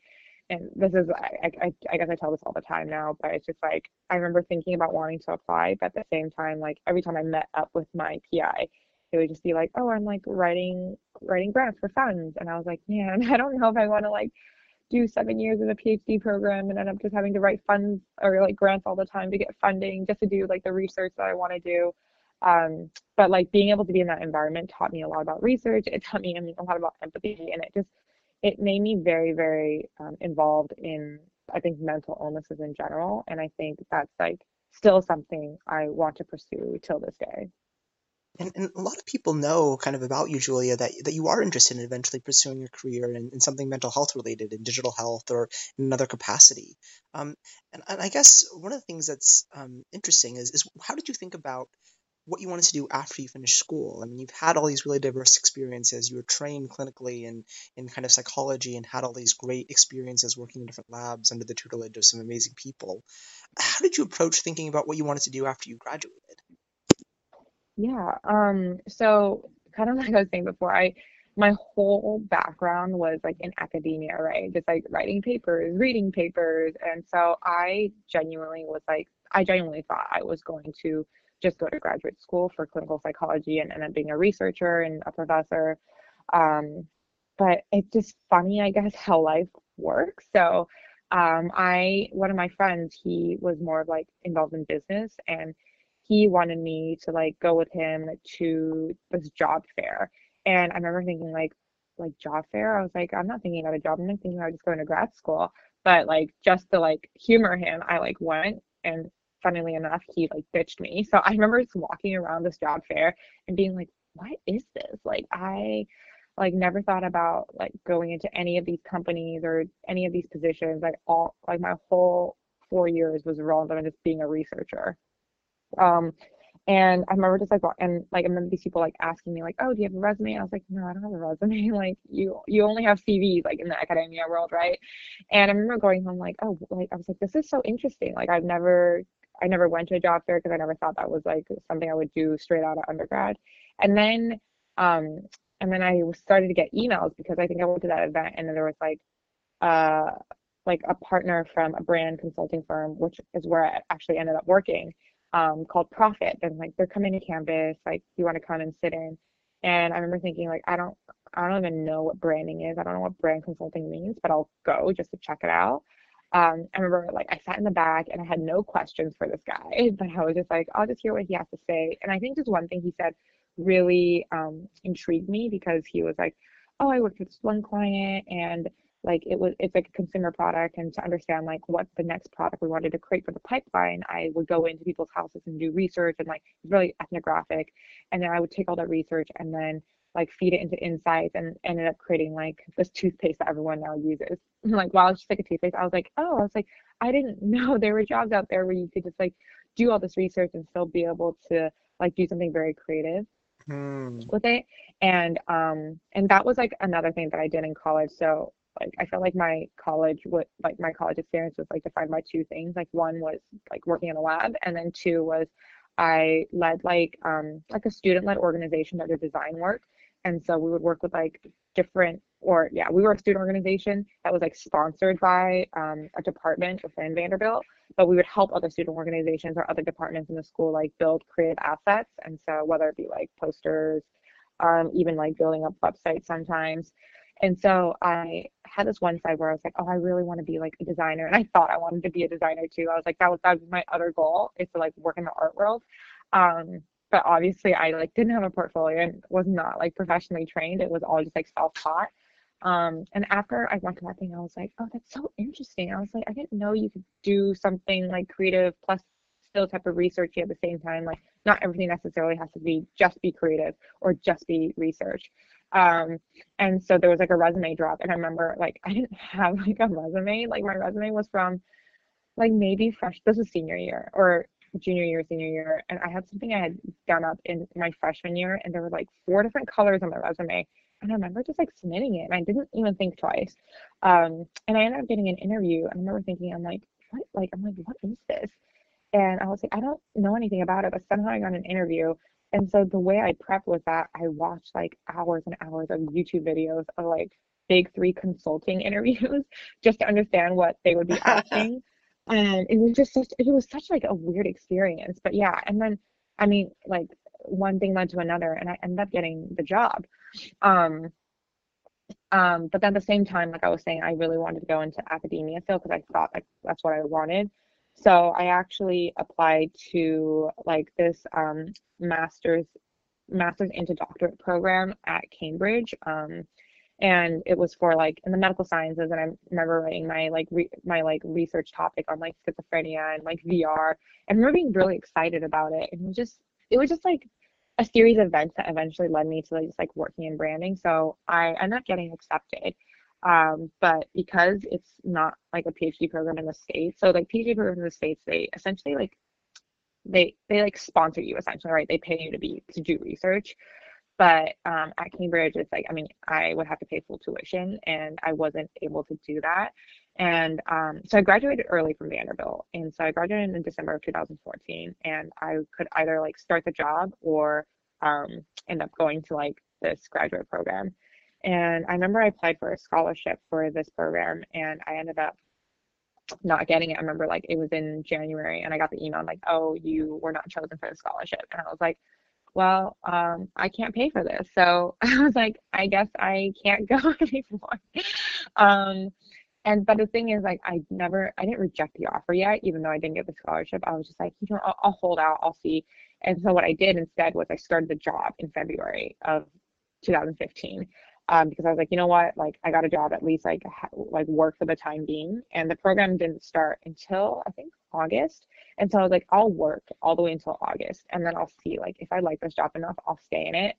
And this is, I, I, I guess I tell this all the time now, but it's just like, I remember thinking about wanting to apply, but at the same time, like, every time I met up with my PI, it would just be like, oh, I'm like writing, writing grants for funds. And I was like, man, I don't know if I want to like do seven years of a PhD program and end up just having to write funds or like grants all the time to get funding just to do like the research that I want to do. Um, but like being able to be in that environment taught me a lot about research. It taught me a lot about empathy, and it just it made me very very um, involved in I think mental illnesses in general. And I think that's like still something I want to pursue till this day.
And, and, a lot of people know kind of about you, Julia, that, that you are interested in eventually pursuing your career in, in something mental health related, in digital health or in another capacity. Um, and, and, I guess one of the things that's um, interesting is, is how did you think about what you wanted to do after you finished school. I mean, you've had all these really diverse experiences. You were trained clinically in, in kind of psychology and had all these great experiences working in different labs under the tutelage of some amazing people. How did you approach thinking about what you wanted to do after you graduated?
Yeah, um, so kind of like I was saying before, I my whole background was like in academia, right? Just like writing papers, reading papers. And so I genuinely was like, I genuinely thought I was going to just go to graduate school for clinical psychology and end up being a researcher and a professor. Um, but it's just funny, I guess, how life works. So um, I, one of my friends, he was more of like involved in business and he wanted me to like go with him to this job fair. And I remember thinking like, like job fair. I was like, I'm not thinking about a job. I'm thinking about just going to grad school. But like just to like humor him, I like went and funnily enough, he like bitched me. So I remember just walking around this job fair and being like, what is this? Like I like never thought about like going into any of these companies or any of these positions. Like all like my whole four years was relevant on just being a researcher. Um and I remember just like and like I remember these people like asking me like, oh, do you have a resume? I was like, no, I don't have a resume. like you you only have CVs like in the academia world, right? And I remember going home like, oh, like I was like, this is so interesting. Like I've never I never went to a job fair because I never thought that was like something I would do straight out of undergrad. And then um and then I started to get emails because I think I went to that event and then there was like uh like a partner from a brand consulting firm, which is where I actually ended up working, um, called Prophet. And like they're coming to campus, like you want to come and sit in. And I remember thinking like I don't I don't even know what branding is. I don't know what brand consulting means, but I'll go just to check it out um, I remember like I sat in the back and I had no questions for this guy, but I was just like, I'll just hear what he has to say. And I think just one thing he said really um, intrigued me because he was like, oh, I worked with this one client and like it was it's like a consumer product and to understand like what the next product we wanted to create for the pipeline i would go into people's houses and do research and like it's really ethnographic and then i would take all that research and then like feed it into insights and ended up creating like this toothpaste that everyone now uses. like while it's just like a toothpaste, I was like, oh, I was like, I didn't know there were jobs out there where you could just like do all this research and still be able to like do something very creative hmm. with it. And um and that was like another thing that I did in college. So like I felt like my college what like my college experience was like defined by two things. Like one was like working in a lab and then two was I led like um like a student led organization that did design work and so we would work with like different or yeah we were a student organization that was like sponsored by um, a department within vanderbilt but we would help other student organizations or other departments in the school like build creative assets. And so whether it be like posters um, even like building up websites sometimes. And so i had this one side where i was like oh i really want to be like a designer and i thought i wanted to be a designer too. I was like that was that was my other goal is to like work in the art world. Um, but obviously I like didn't have a portfolio and was not like professionally trained. It was all just like self-taught. Um, and after I went to that thing, I was like, oh, that's so interesting. I was like, I didn't know you could do something like creative plus still type of research at the same time. Like, not everything necessarily has to be just be creative or just be research. Um, and so there was like a resume drop, and I remember like I didn't have like a resume. Like my resume was from like maybe fresh. This was senior year or junior year, senior year, and I had something I had done up in my freshman year, and there were like four different colors on my resume. And I remember just like submitting it, and I didn't even think twice. Um, and I ended up getting an interview. And I remember thinking, I'm like, what? Like, I'm like, what is this? And I was like, I don't know anything about it, but somehow I got an interview. And so the way I prepped was that I watched like hours and hours of YouTube videos of like big three consulting interviews just to understand what they would be asking. And it was just such it was such like a weird experience. But yeah, and then I mean like one thing led to another and I ended up getting the job. Um um, but at the same time, like I was saying, I really wanted to go into academia still because I thought like that's what I wanted. So I actually applied to like this um, master's master's into doctorate program at Cambridge. Um, and it was for like in the medical sciences and i remember writing my like re- my like research topic on like schizophrenia and like vr and remember being really excited about it and just it was just like a series of events that eventually led me to like, just like working in branding so i ended up getting accepted um, but because it's not like a PhD program in the States, so like PhD programs in the States, they essentially like they they like sponsor you essentially, right? They pay you to be to do research. But um, at Cambridge, it's like, I mean, I would have to pay full tuition and I wasn't able to do that. And um, so I graduated early from Vanderbilt. And so I graduated in December of 2014. And I could either like start the job or um, end up going to like this graduate program. And I remember I applied for a scholarship for this program and I ended up not getting it. I remember like it was in January and I got the email like, oh, you were not chosen for the scholarship. And I was like, well, um, I can't pay for this. So I was like, I guess I can't go anymore. um, and but the thing is, like, I never, I didn't reject the offer yet, even though I didn't get the scholarship. I was just like, you know, I'll, I'll hold out, I'll see. And so what I did instead was I started the job in February of 2015 um, because I was like, you know what, like I got a job at least like ha- like work for the time being, and the program didn't start until I think August, and so I was like, I'll work all the way until August, and then I'll see like if I like this job enough, I'll stay in it,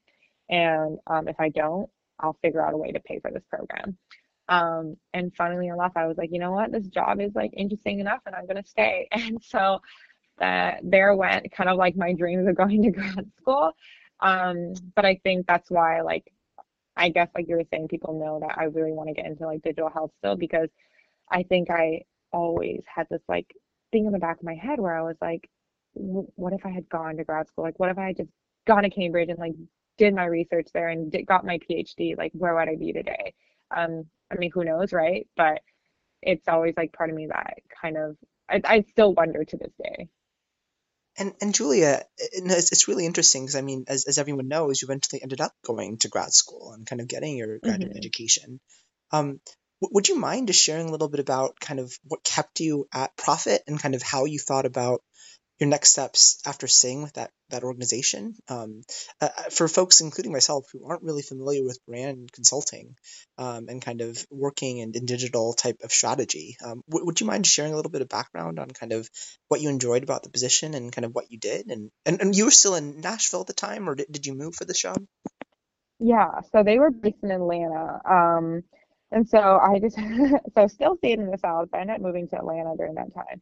and um, if I don't, I'll figure out a way to pay for this program. Um, and funnily enough, I was like, you know what, this job is like interesting enough, and I'm gonna stay, and so that there went kind of like my dreams of going to grad school. Um, but I think that's why like I guess like you were saying, people know that I really want to get into like digital health still because I think I always had this like thing in the back of my head where I was like, what if I had gone to grad school? Like, what if I had just gone to Cambridge and like did my research there and did, got my PhD? Like, where would I be today? Um, I mean, who knows, right? But it's always like part of me that kind of I, I still wonder to this day.
And and Julia, it's, it's really interesting because I mean, as, as everyone knows, you eventually ended up going to grad school and kind of getting your graduate mm-hmm. education. Um, w- would you mind just sharing a little bit about kind of what kept you at Prophet and kind of how you thought about your next steps after staying with that that organization. Um, uh, uh, for folks, including myself, who aren't really familiar with brand consulting um, and kind of working in, in digital type of strategy, um, w- would you mind sharing a little bit of background on kind of what you enjoyed about the position and kind of what you did? And and, and you were still in Nashville at the time, or did, did you move for the job?
Yeah, so they were based in Atlanta. Um, and so I just so still stayed in the South, but I ended up moving to Atlanta during that time.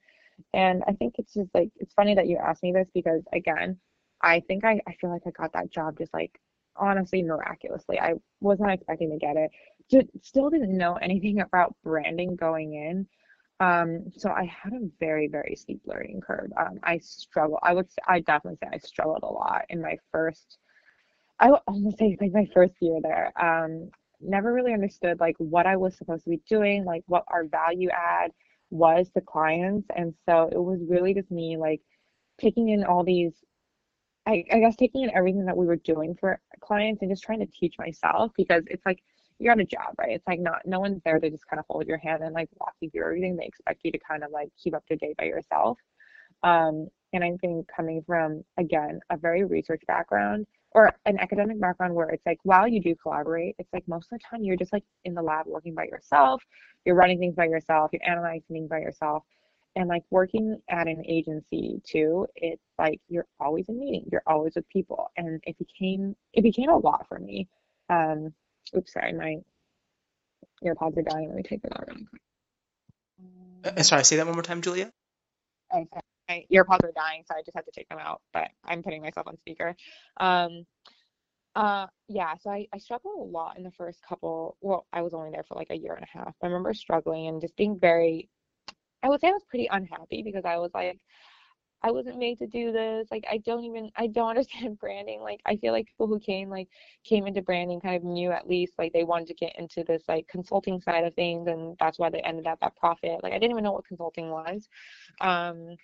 And I think it's just like it's funny that you asked me this because again, I think I, I feel like I got that job just like honestly miraculously. I was not expecting to get it. Just, still didn't know anything about branding going in. Um, so I had a very, very steep learning curve. Um, I struggle. I would I definitely say I struggled a lot in my first, I would almost say like my first year there. Um, never really understood like what I was supposed to be doing, like what our value add was to clients. And so it was really just me like taking in all these I, I guess taking in everything that we were doing for clients and just trying to teach myself because it's like you're on a job, right? It's like not no one's there to just kind of hold your hand and like walk you through everything. They expect you to kind of like keep up to date by yourself. Um, and I think coming from again a very research background, or an academic background where it's like while you do collaborate, it's like most of the time you're just like in the lab working by yourself, you're running things by yourself, you're analyzing things by yourself. And like working at an agency too, it's like you're always in meetings, you're always with people. And it became it became a lot for me. Um oops sorry, my earpods are dying. Let me take them out really quick.
Uh, sorry, say that one more time, Julia.
Oh, sorry. My earpods are dying, so I just had to take them out, but I'm putting myself on speaker. Um uh yeah, so I, I struggled a lot in the first couple well, I was only there for like a year and a half. I remember struggling and just being very I would say I was pretty unhappy because I was like, I wasn't made to do this. Like, I don't even, I don't understand branding. Like, I feel like people who came, like, came into branding kind of knew at least, like, they wanted to get into this, like, consulting side of things. And that's why they ended up at Prophet. Like, I didn't even know what consulting was. Um,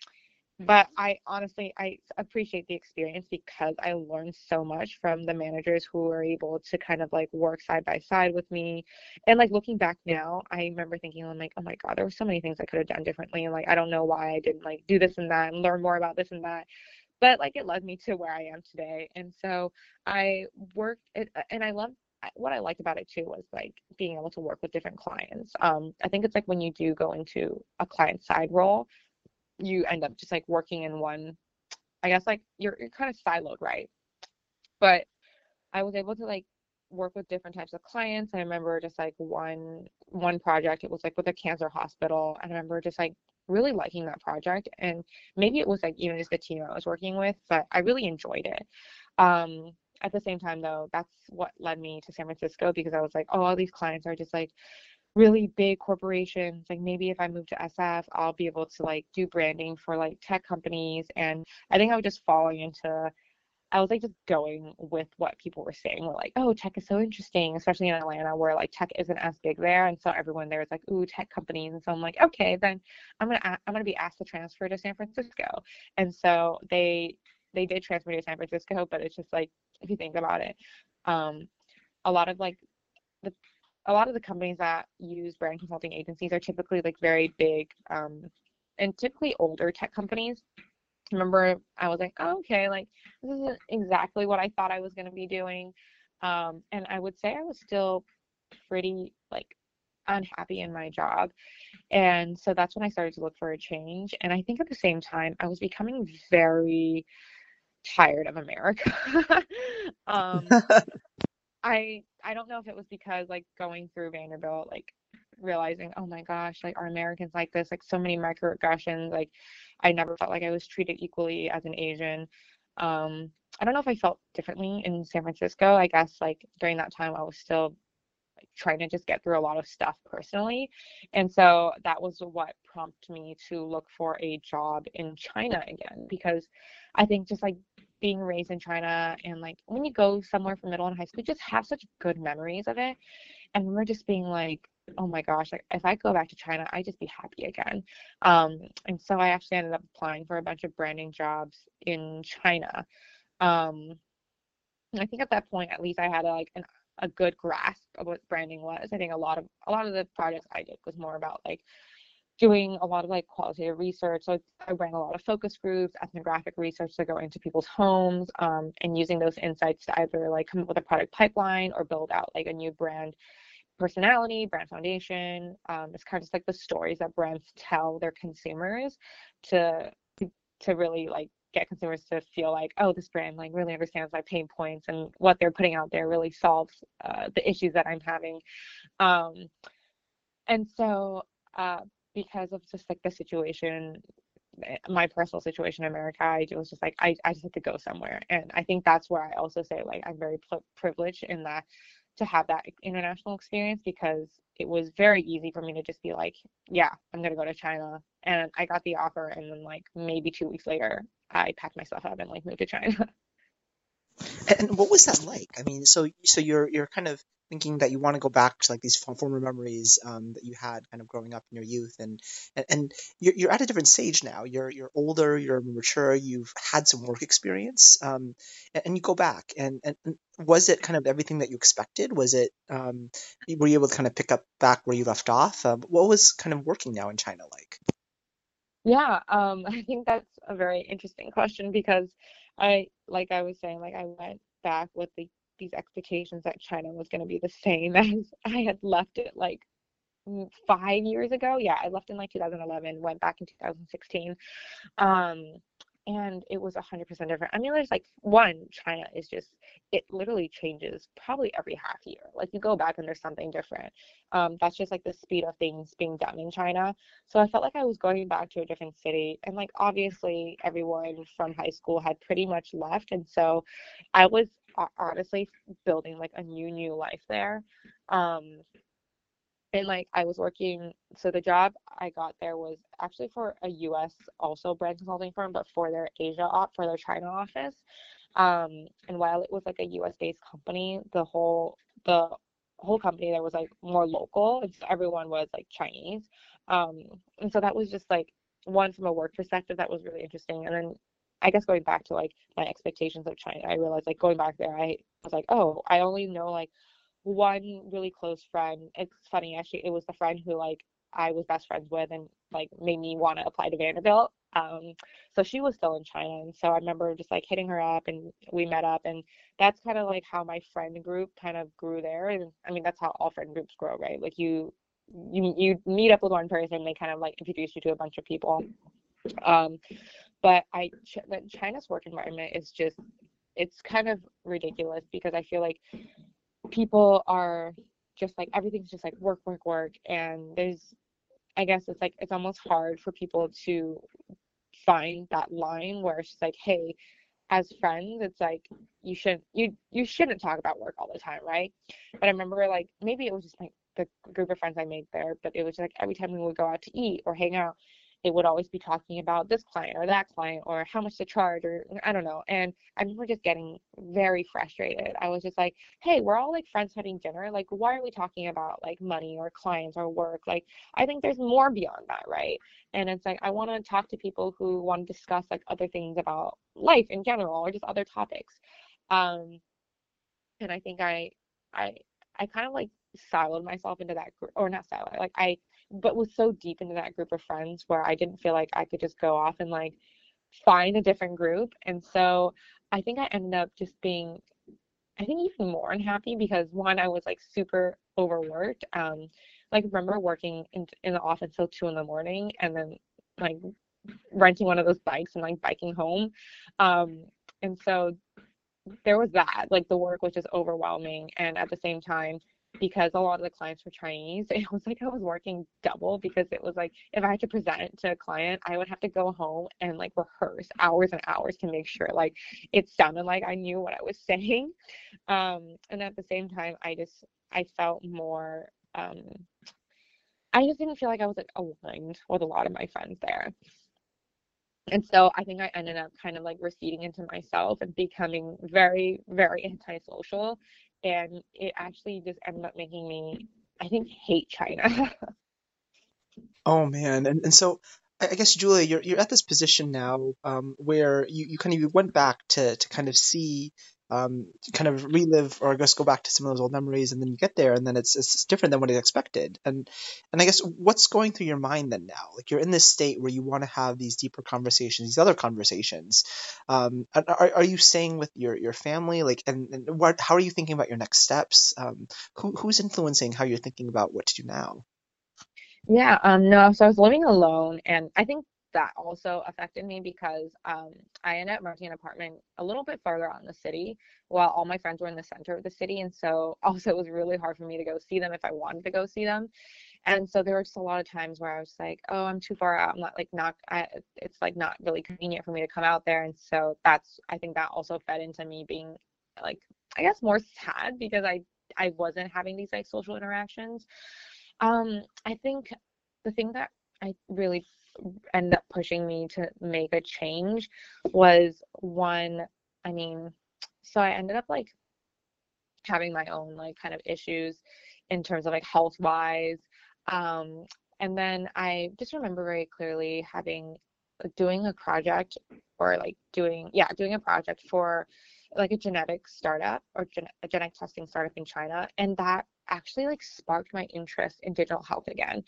but mm-hmm. I honestly I appreciate the experience because I learned so much from the managers who were able to kind of like work side by side with me. And like looking back now, I remember thinking I'm like, oh my God, there were so many things I could have done differently. And like I don't know why I didn't like do this and that and learn more about this and that. But like it led me to where I am today. And so I worked it and I love what I liked about it too was like being able to work with different clients. Um, I think it's like when you do go into a client side role, you end up just like working in one i guess like you're, you're kind of siloed right? But i was able to like work with different types of clients. I remember just like one one project it was like with a cancer hospital i remember just like really liking that project and maybe it was like even just the team i was working with but i really enjoyed it. Um at the same time though that's what led me to san francisco because i was like oh all these clients are just like really big corporations like maybe if i move to sf i'll be able to like do branding for like tech companies and i think i was just falling into i was like just going with what people were saying we're like oh tech is so interesting especially in atlanta where like tech isn't as big there and so everyone there is like ooh tech companies and so i'm like okay then i'm gonna i'm gonna be asked to transfer to san francisco and so they they did transfer to san francisco but it's just like if you think about it um a lot of like the a lot of the companies that use brand consulting agencies are typically like very big um, and typically older tech companies. remember I was like, oh, okay, like this isn't exactly what I thought I was going to be doing. Um, and I would say I was still pretty like unhappy in my job. And so that's when I started to look for a change. And I think at the same time, I was becoming very tired of America. um, I I don't know if it was because like going through Vanderbilt, like realizing, oh my gosh, like are Americans like this? Like so many microaggressions. Like I never felt like I was treated equally as an Asian. Um, I don't know if I felt differently in San Francisco. I guess like during that time I was still like trying to just get through a lot of stuff personally. And so that was what prompted me to look for a job in China again because I think just like being raised in China and like when you go somewhere from middle and high school, you just have such good memories of it. And we're just being like, oh my gosh, like if I go back to China, I just be happy again. Um, and so I actually ended up applying for a bunch of branding jobs in China. Um, I think at that point, at least I had a, like an, a good grasp of what branding was. I think a lot of a lot of the projects I did was more about like doing a lot of like qualitative research. So I ran a lot of focus groups, ethnographic research to go into people's homes, um, and using those insights to either like come up with a product pipeline or build out like a new brand personality, brand foundation. Um, it's kind of just like the stories that brands tell their consumers to to really like get consumers to feel like, oh, this brand like really understands my pain points and what they're putting out there really solves uh, the issues that I'm having. Um, and so uh, because of just like the situation eh, my personal situation in America, I was just like, I, I just had to go somewhere. And I think that's where I also say, like, I'm very privileged in that to have that international experience because it was very easy for me to just be like, yeah, I'm going to go to China. And I got the offer. And then, like, maybe two weeks later, I packed myself up and, like, moved to China.
And what was that like? I mean, so so you're you're kind of thinking that you want to go back to like these former memories um, that you had kind of growing up in your youth and and, and you're, you're at a different stage now. You're you're older you're mature you've had some work experience um, and, and, you go back. And, and was it kind of everything that you expected? Was it um, were you able to kind of pick up back where you left off? Uh, what was kind of working now in china like?
Yeah um, i think that's a very interesting question because i like i was saying like i went back with the, these expectations that China was going to be the same as I had left it like five years ago. Yeah, I left in like 2011, went back in 2016. Um, and it was 100% different. I mean, there's like one, China is just, it literally changes probably every half year. Like you go back and there's something different. Um, that's just like the speed of things being done in China. So I felt like I was going back to a different city. And like obviously everyone from high school had pretty much left. And so I was honestly building like a new, new life there. Um, and like I was working so the job I got there was actually for a US also brand consulting firm but for their Asia op for their China office. Um and while it was like a US based company the whole the whole company there was like more local everyone was like Chinese. Um and so that was just like one from a work perspective that was really interesting. And then I guess going back to like my expectations of China I realized like going back there I was like oh I only know like one really close friend. It's funny actually. It was the friend who like I was best friends with and like made me want to apply to Vanderbilt. Um, so she was still in China, and so I remember just like hitting her up, and we met up, and that's kind of like how my friend group kind of grew there. And I mean, that's how all friend groups grow, right? Like you, you, you meet up with one person, they kind of like introduce you to a bunch of people. Um, but I, China's work environment is just, it's kind of ridiculous because I feel like people are just like everything's just like work work work and there's i guess it's like it's almost hard for people to find that line where it's just like hey as friends it's like you shouldn't you you shouldn't talk about work all the time right? But i remember like maybe it was just like the group of friends i made there but it was like every time we would go out to eat or hang out it would always be talking about this client or that client or how much to charge or I don't know. And I remember just getting very frustrated. I was just like, hey, we're all like friends having dinner. Like, why are we talking about like money or clients or work? Like, I think there's more beyond that, right? And it's like, I want to talk to people who want to discuss like other things about life in general or just other topics. Um, and I think I, I, I kind of like siloed myself into that group, or not siloed, like I but was so deep into that group of friends where I didn't feel like I could just go off and like find a different group. And so I think I ended up just being, I think even more unhappy because one, I was like super overworked. Um, like remember working in in the office till two in the morning and then like renting one of those bikes and like biking home. Um, and so there was that, like the work was just overwhelming. And at the same time, because a lot of the clients were Chinese, it was like I was working double because it was like if I had to present to a client, I would have to go home and like rehearse hours and hours to make sure like it sounded like I knew what I was saying. Um, and at the same time, I just I felt more. Um, I just didn't feel like I was like aligned with a lot of my friends there. And so I think I ended up kind of like receding into myself and becoming very, very antisocial and it actually just ended up making me i think hate china.
Oh man. And, and so I guess Julia, you're you're at this position now um, where you, you kind of you went back to to kind of see um, kind of relive or guess go back to some of those old memories, and then you get there, and then it's it's different than what you expected. And and I guess what's going through your mind then now? Like you're in this state where you want to have these deeper conversations, these other conversations. Um, are are you staying with your your family? Like, and, and what? How are you thinking about your next steps? Um, who who's influencing how you're thinking about what to do now?
Yeah, um, no, so I was living alone, and I think that also affected me because um, I ended up renting an apartment a little bit further out in the city while all my friends were in the center of the city. And so also it was really hard for me to go see them if I wanted to go see them. And so there were just a lot of times where I was like, oh, I'm too far out. I'm not like not, I, it's like not really convenient for me to come out there. And so that's, I think that also fed into me being like, I guess more sad because I, I wasn't having these like social interactions. Um, I think the thing that I really ended up pushing me to make a change was one i mean so i ended up like having my own like kind of issues in terms of like health wise um and then i just remember very clearly having doing a project or like doing yeah doing a project for like a genetic startup or gen- a genetic testing startup in china and that actually like sparked my interest in digital health again.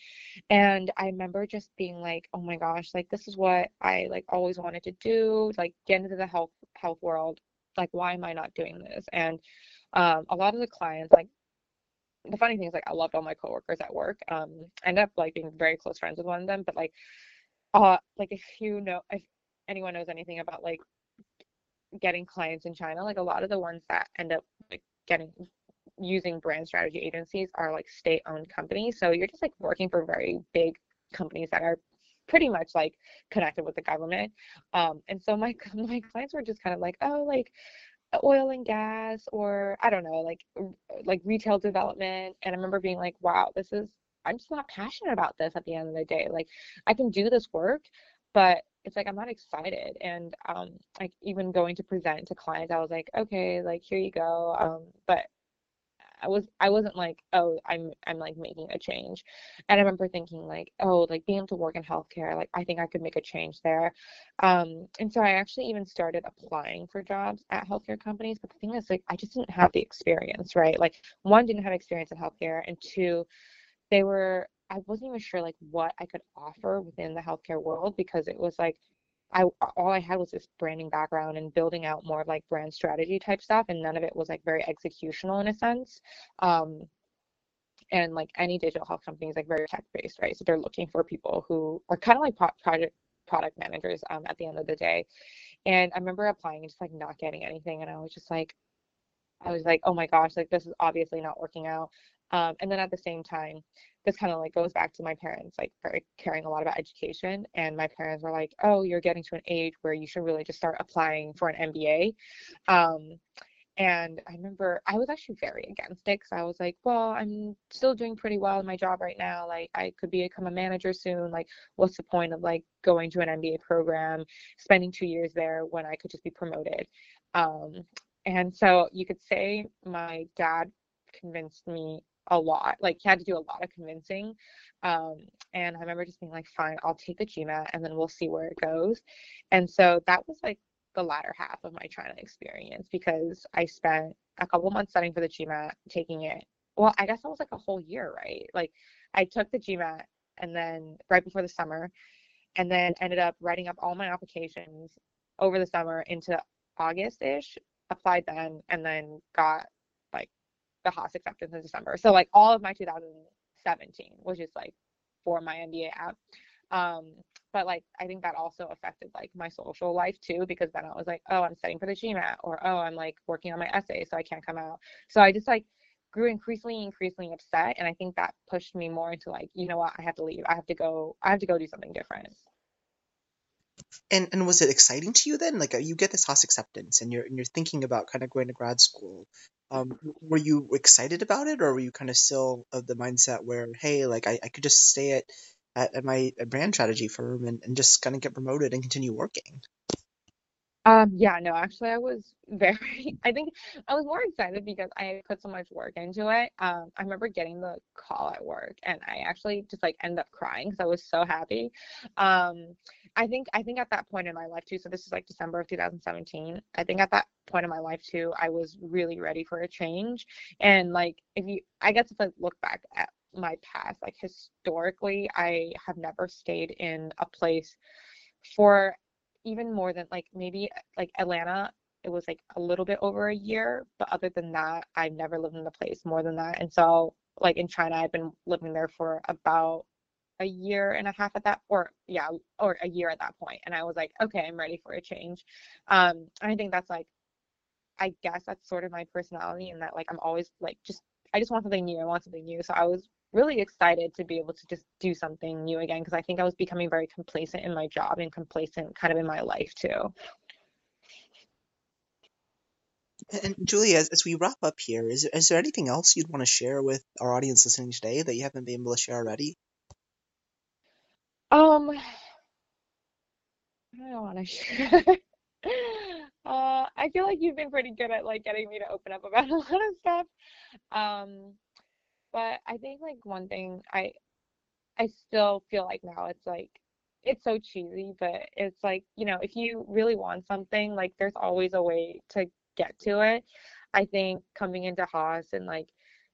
And I remember just being like, oh my gosh, like this is what I like always wanted to do, like get into the health health world. like why am I not doing this? And um, a lot of the clients like the funny thing is like I loved all my coworkers at work. Um, I ended up like being very close friends with one of them, but like uh like if you know if anyone knows anything about like getting clients in China, like a lot of the ones that end up like getting using brand strategy agencies are like state owned companies. So you're just like working for very big companies that are pretty much like connected with the government. Um, and so my my clients were just kind of like, oh, like oil and gas or I don't know, like like retail development. And I remember being like, wow, this is I'm just not passionate about this at the end of the day. Like I can do this work, but it's like I'm not excited. And um like even going to present to clients, I was like, okay, like here you go. Um, but I was I wasn't like, oh, I'm I'm like making a change. And I remember thinking like, oh, like being able to work in healthcare, like I think I could make a change there. Um, and so I actually even started applying for jobs at healthcare companies. But the thing is like I just didn't have the experience, right? Like one didn't have experience in healthcare and two, they were I wasn't even sure like what I could offer within the healthcare world because it was like I all I had was this branding background and building out more like brand strategy type stuff, and none of it was like very executional in a sense. Um, and like any digital health company is like very tech based, right? So they're looking for people who are kind of like project product managers um, at the end of the day. And I remember applying and just like not getting anything, and I was just like, I was like, oh my gosh, like this is obviously not working out. Um, and then at the same time, this kind of like goes back to my parents like very caring a lot about education and my parents were like oh you're getting to an age where you should really just start applying for an mba um, and i remember i was actually very against it because i was like well i'm still doing pretty well in my job right now like i could become a manager soon like what's the point of like going to an mba program spending two years there when i could just be promoted? Um, and so you could say my dad convinced me a lot. Like he had to do a lot of convincing. Um, and I remember just being like, fine, I'll take the GMAT and then we'll see where it goes. And so that was like the latter half of my China experience because I spent a couple months studying for the GMAT, taking it. Well, I guess that was like a whole year, right? Like I took the GMAT and then right before the summer, and then ended up writing up all my applications over the summer into August ish, applied then, and then got the Haas acceptance in December. So like all of my 2017 was just like for my MBA app. Um, but like I think that also affected like my social life too because then I was like, oh, I'm studying for the GMAT or oh, I'm like working on my essay so I can't come out. So I just like grew increasingly increasingly upset and I think that pushed me more into like, you know what, I have to leave. I have to go I have to go do something different.
And and was it exciting to you then? Like you get this Haas acceptance and you're and you're thinking about kind of going to grad school. Um, were you excited about it, or were you kind of still of the mindset where, hey, like I, I could just stay at, at, at my brand strategy firm and, and just kind of get promoted and continue working?
Um, yeah, no, actually, I was very, I think I was more excited because I put so much work into it. Um, I remember getting the call at work and I actually just like ended up crying because I was so happy. Um, I think, I think at that point in my life too, so this is like December of 2017. I think at that point in my life too, I was really ready for a change. And like, if you, I guess if I look back at my past, like historically, I have never stayed in a place for even more than like maybe like Atlanta, it was like a little bit over a year, but other than that, I've never lived in the place more than that. And so like in China, I've been living there for about a year and a half at that or yeah or a year at that point and i was like okay i'm ready for a change um i think that's like i guess that's sort of my personality and that like i'm always like just i just want something new i want something new so i was really excited to be able to just do something new again because I think I was becoming very complacent in my job and complacent kind of in my life too.
And Julia, as, as we wrap up here, is, is there anything else you'd want to share with our audience listening today that you haven't been able to share already?
Um, I don't want to share. uh, I feel like you've been pretty good at like getting me to open up about a lot of stuff. Um, but I think like one thing I I still feel like now it's like it's so cheesy, but it's like, you know, if you really want something, like there's always a way to get to it. I think coming into Haas and like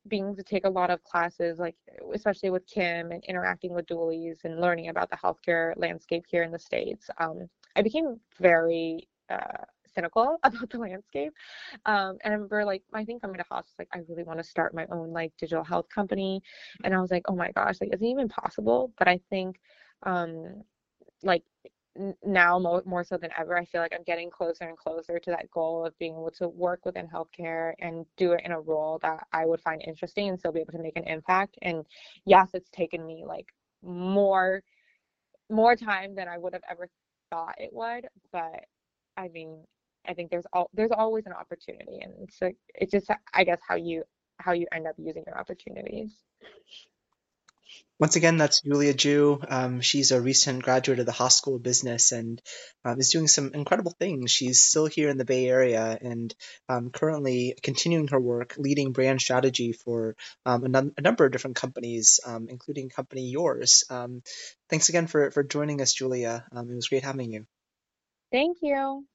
being able to take a lot of classes, like especially with Kim and interacting with dualies and learning about the healthcare landscape here in the States, um, I became very uh, cynical about the landscape. Um, and I remember like I think I'm in a hospice, like I really want to start my own like digital health company. And I was like, oh my gosh, like is it even possible? But I think um like now more, more so than ever, I feel like I'm getting closer and closer to that goal of being able to work within healthcare and do it in a role that I would find interesting and still be able to make an impact. And yes, it's taken me like more more time than I would have ever thought it would, but I mean, I think there's all there's always an opportunity, and so it's just I guess how you how you end up using your opportunities.
Once again, that's Julia Jew. Um, she's a recent graduate of the Haas School of Business and um, is doing some incredible things. She's still here in the Bay Area and um, currently continuing her work leading brand strategy for um, a, num- a, number of different companies, um, including company yours. Um, thanks again for, for joining us, Julia. it was great having you.
Thank you.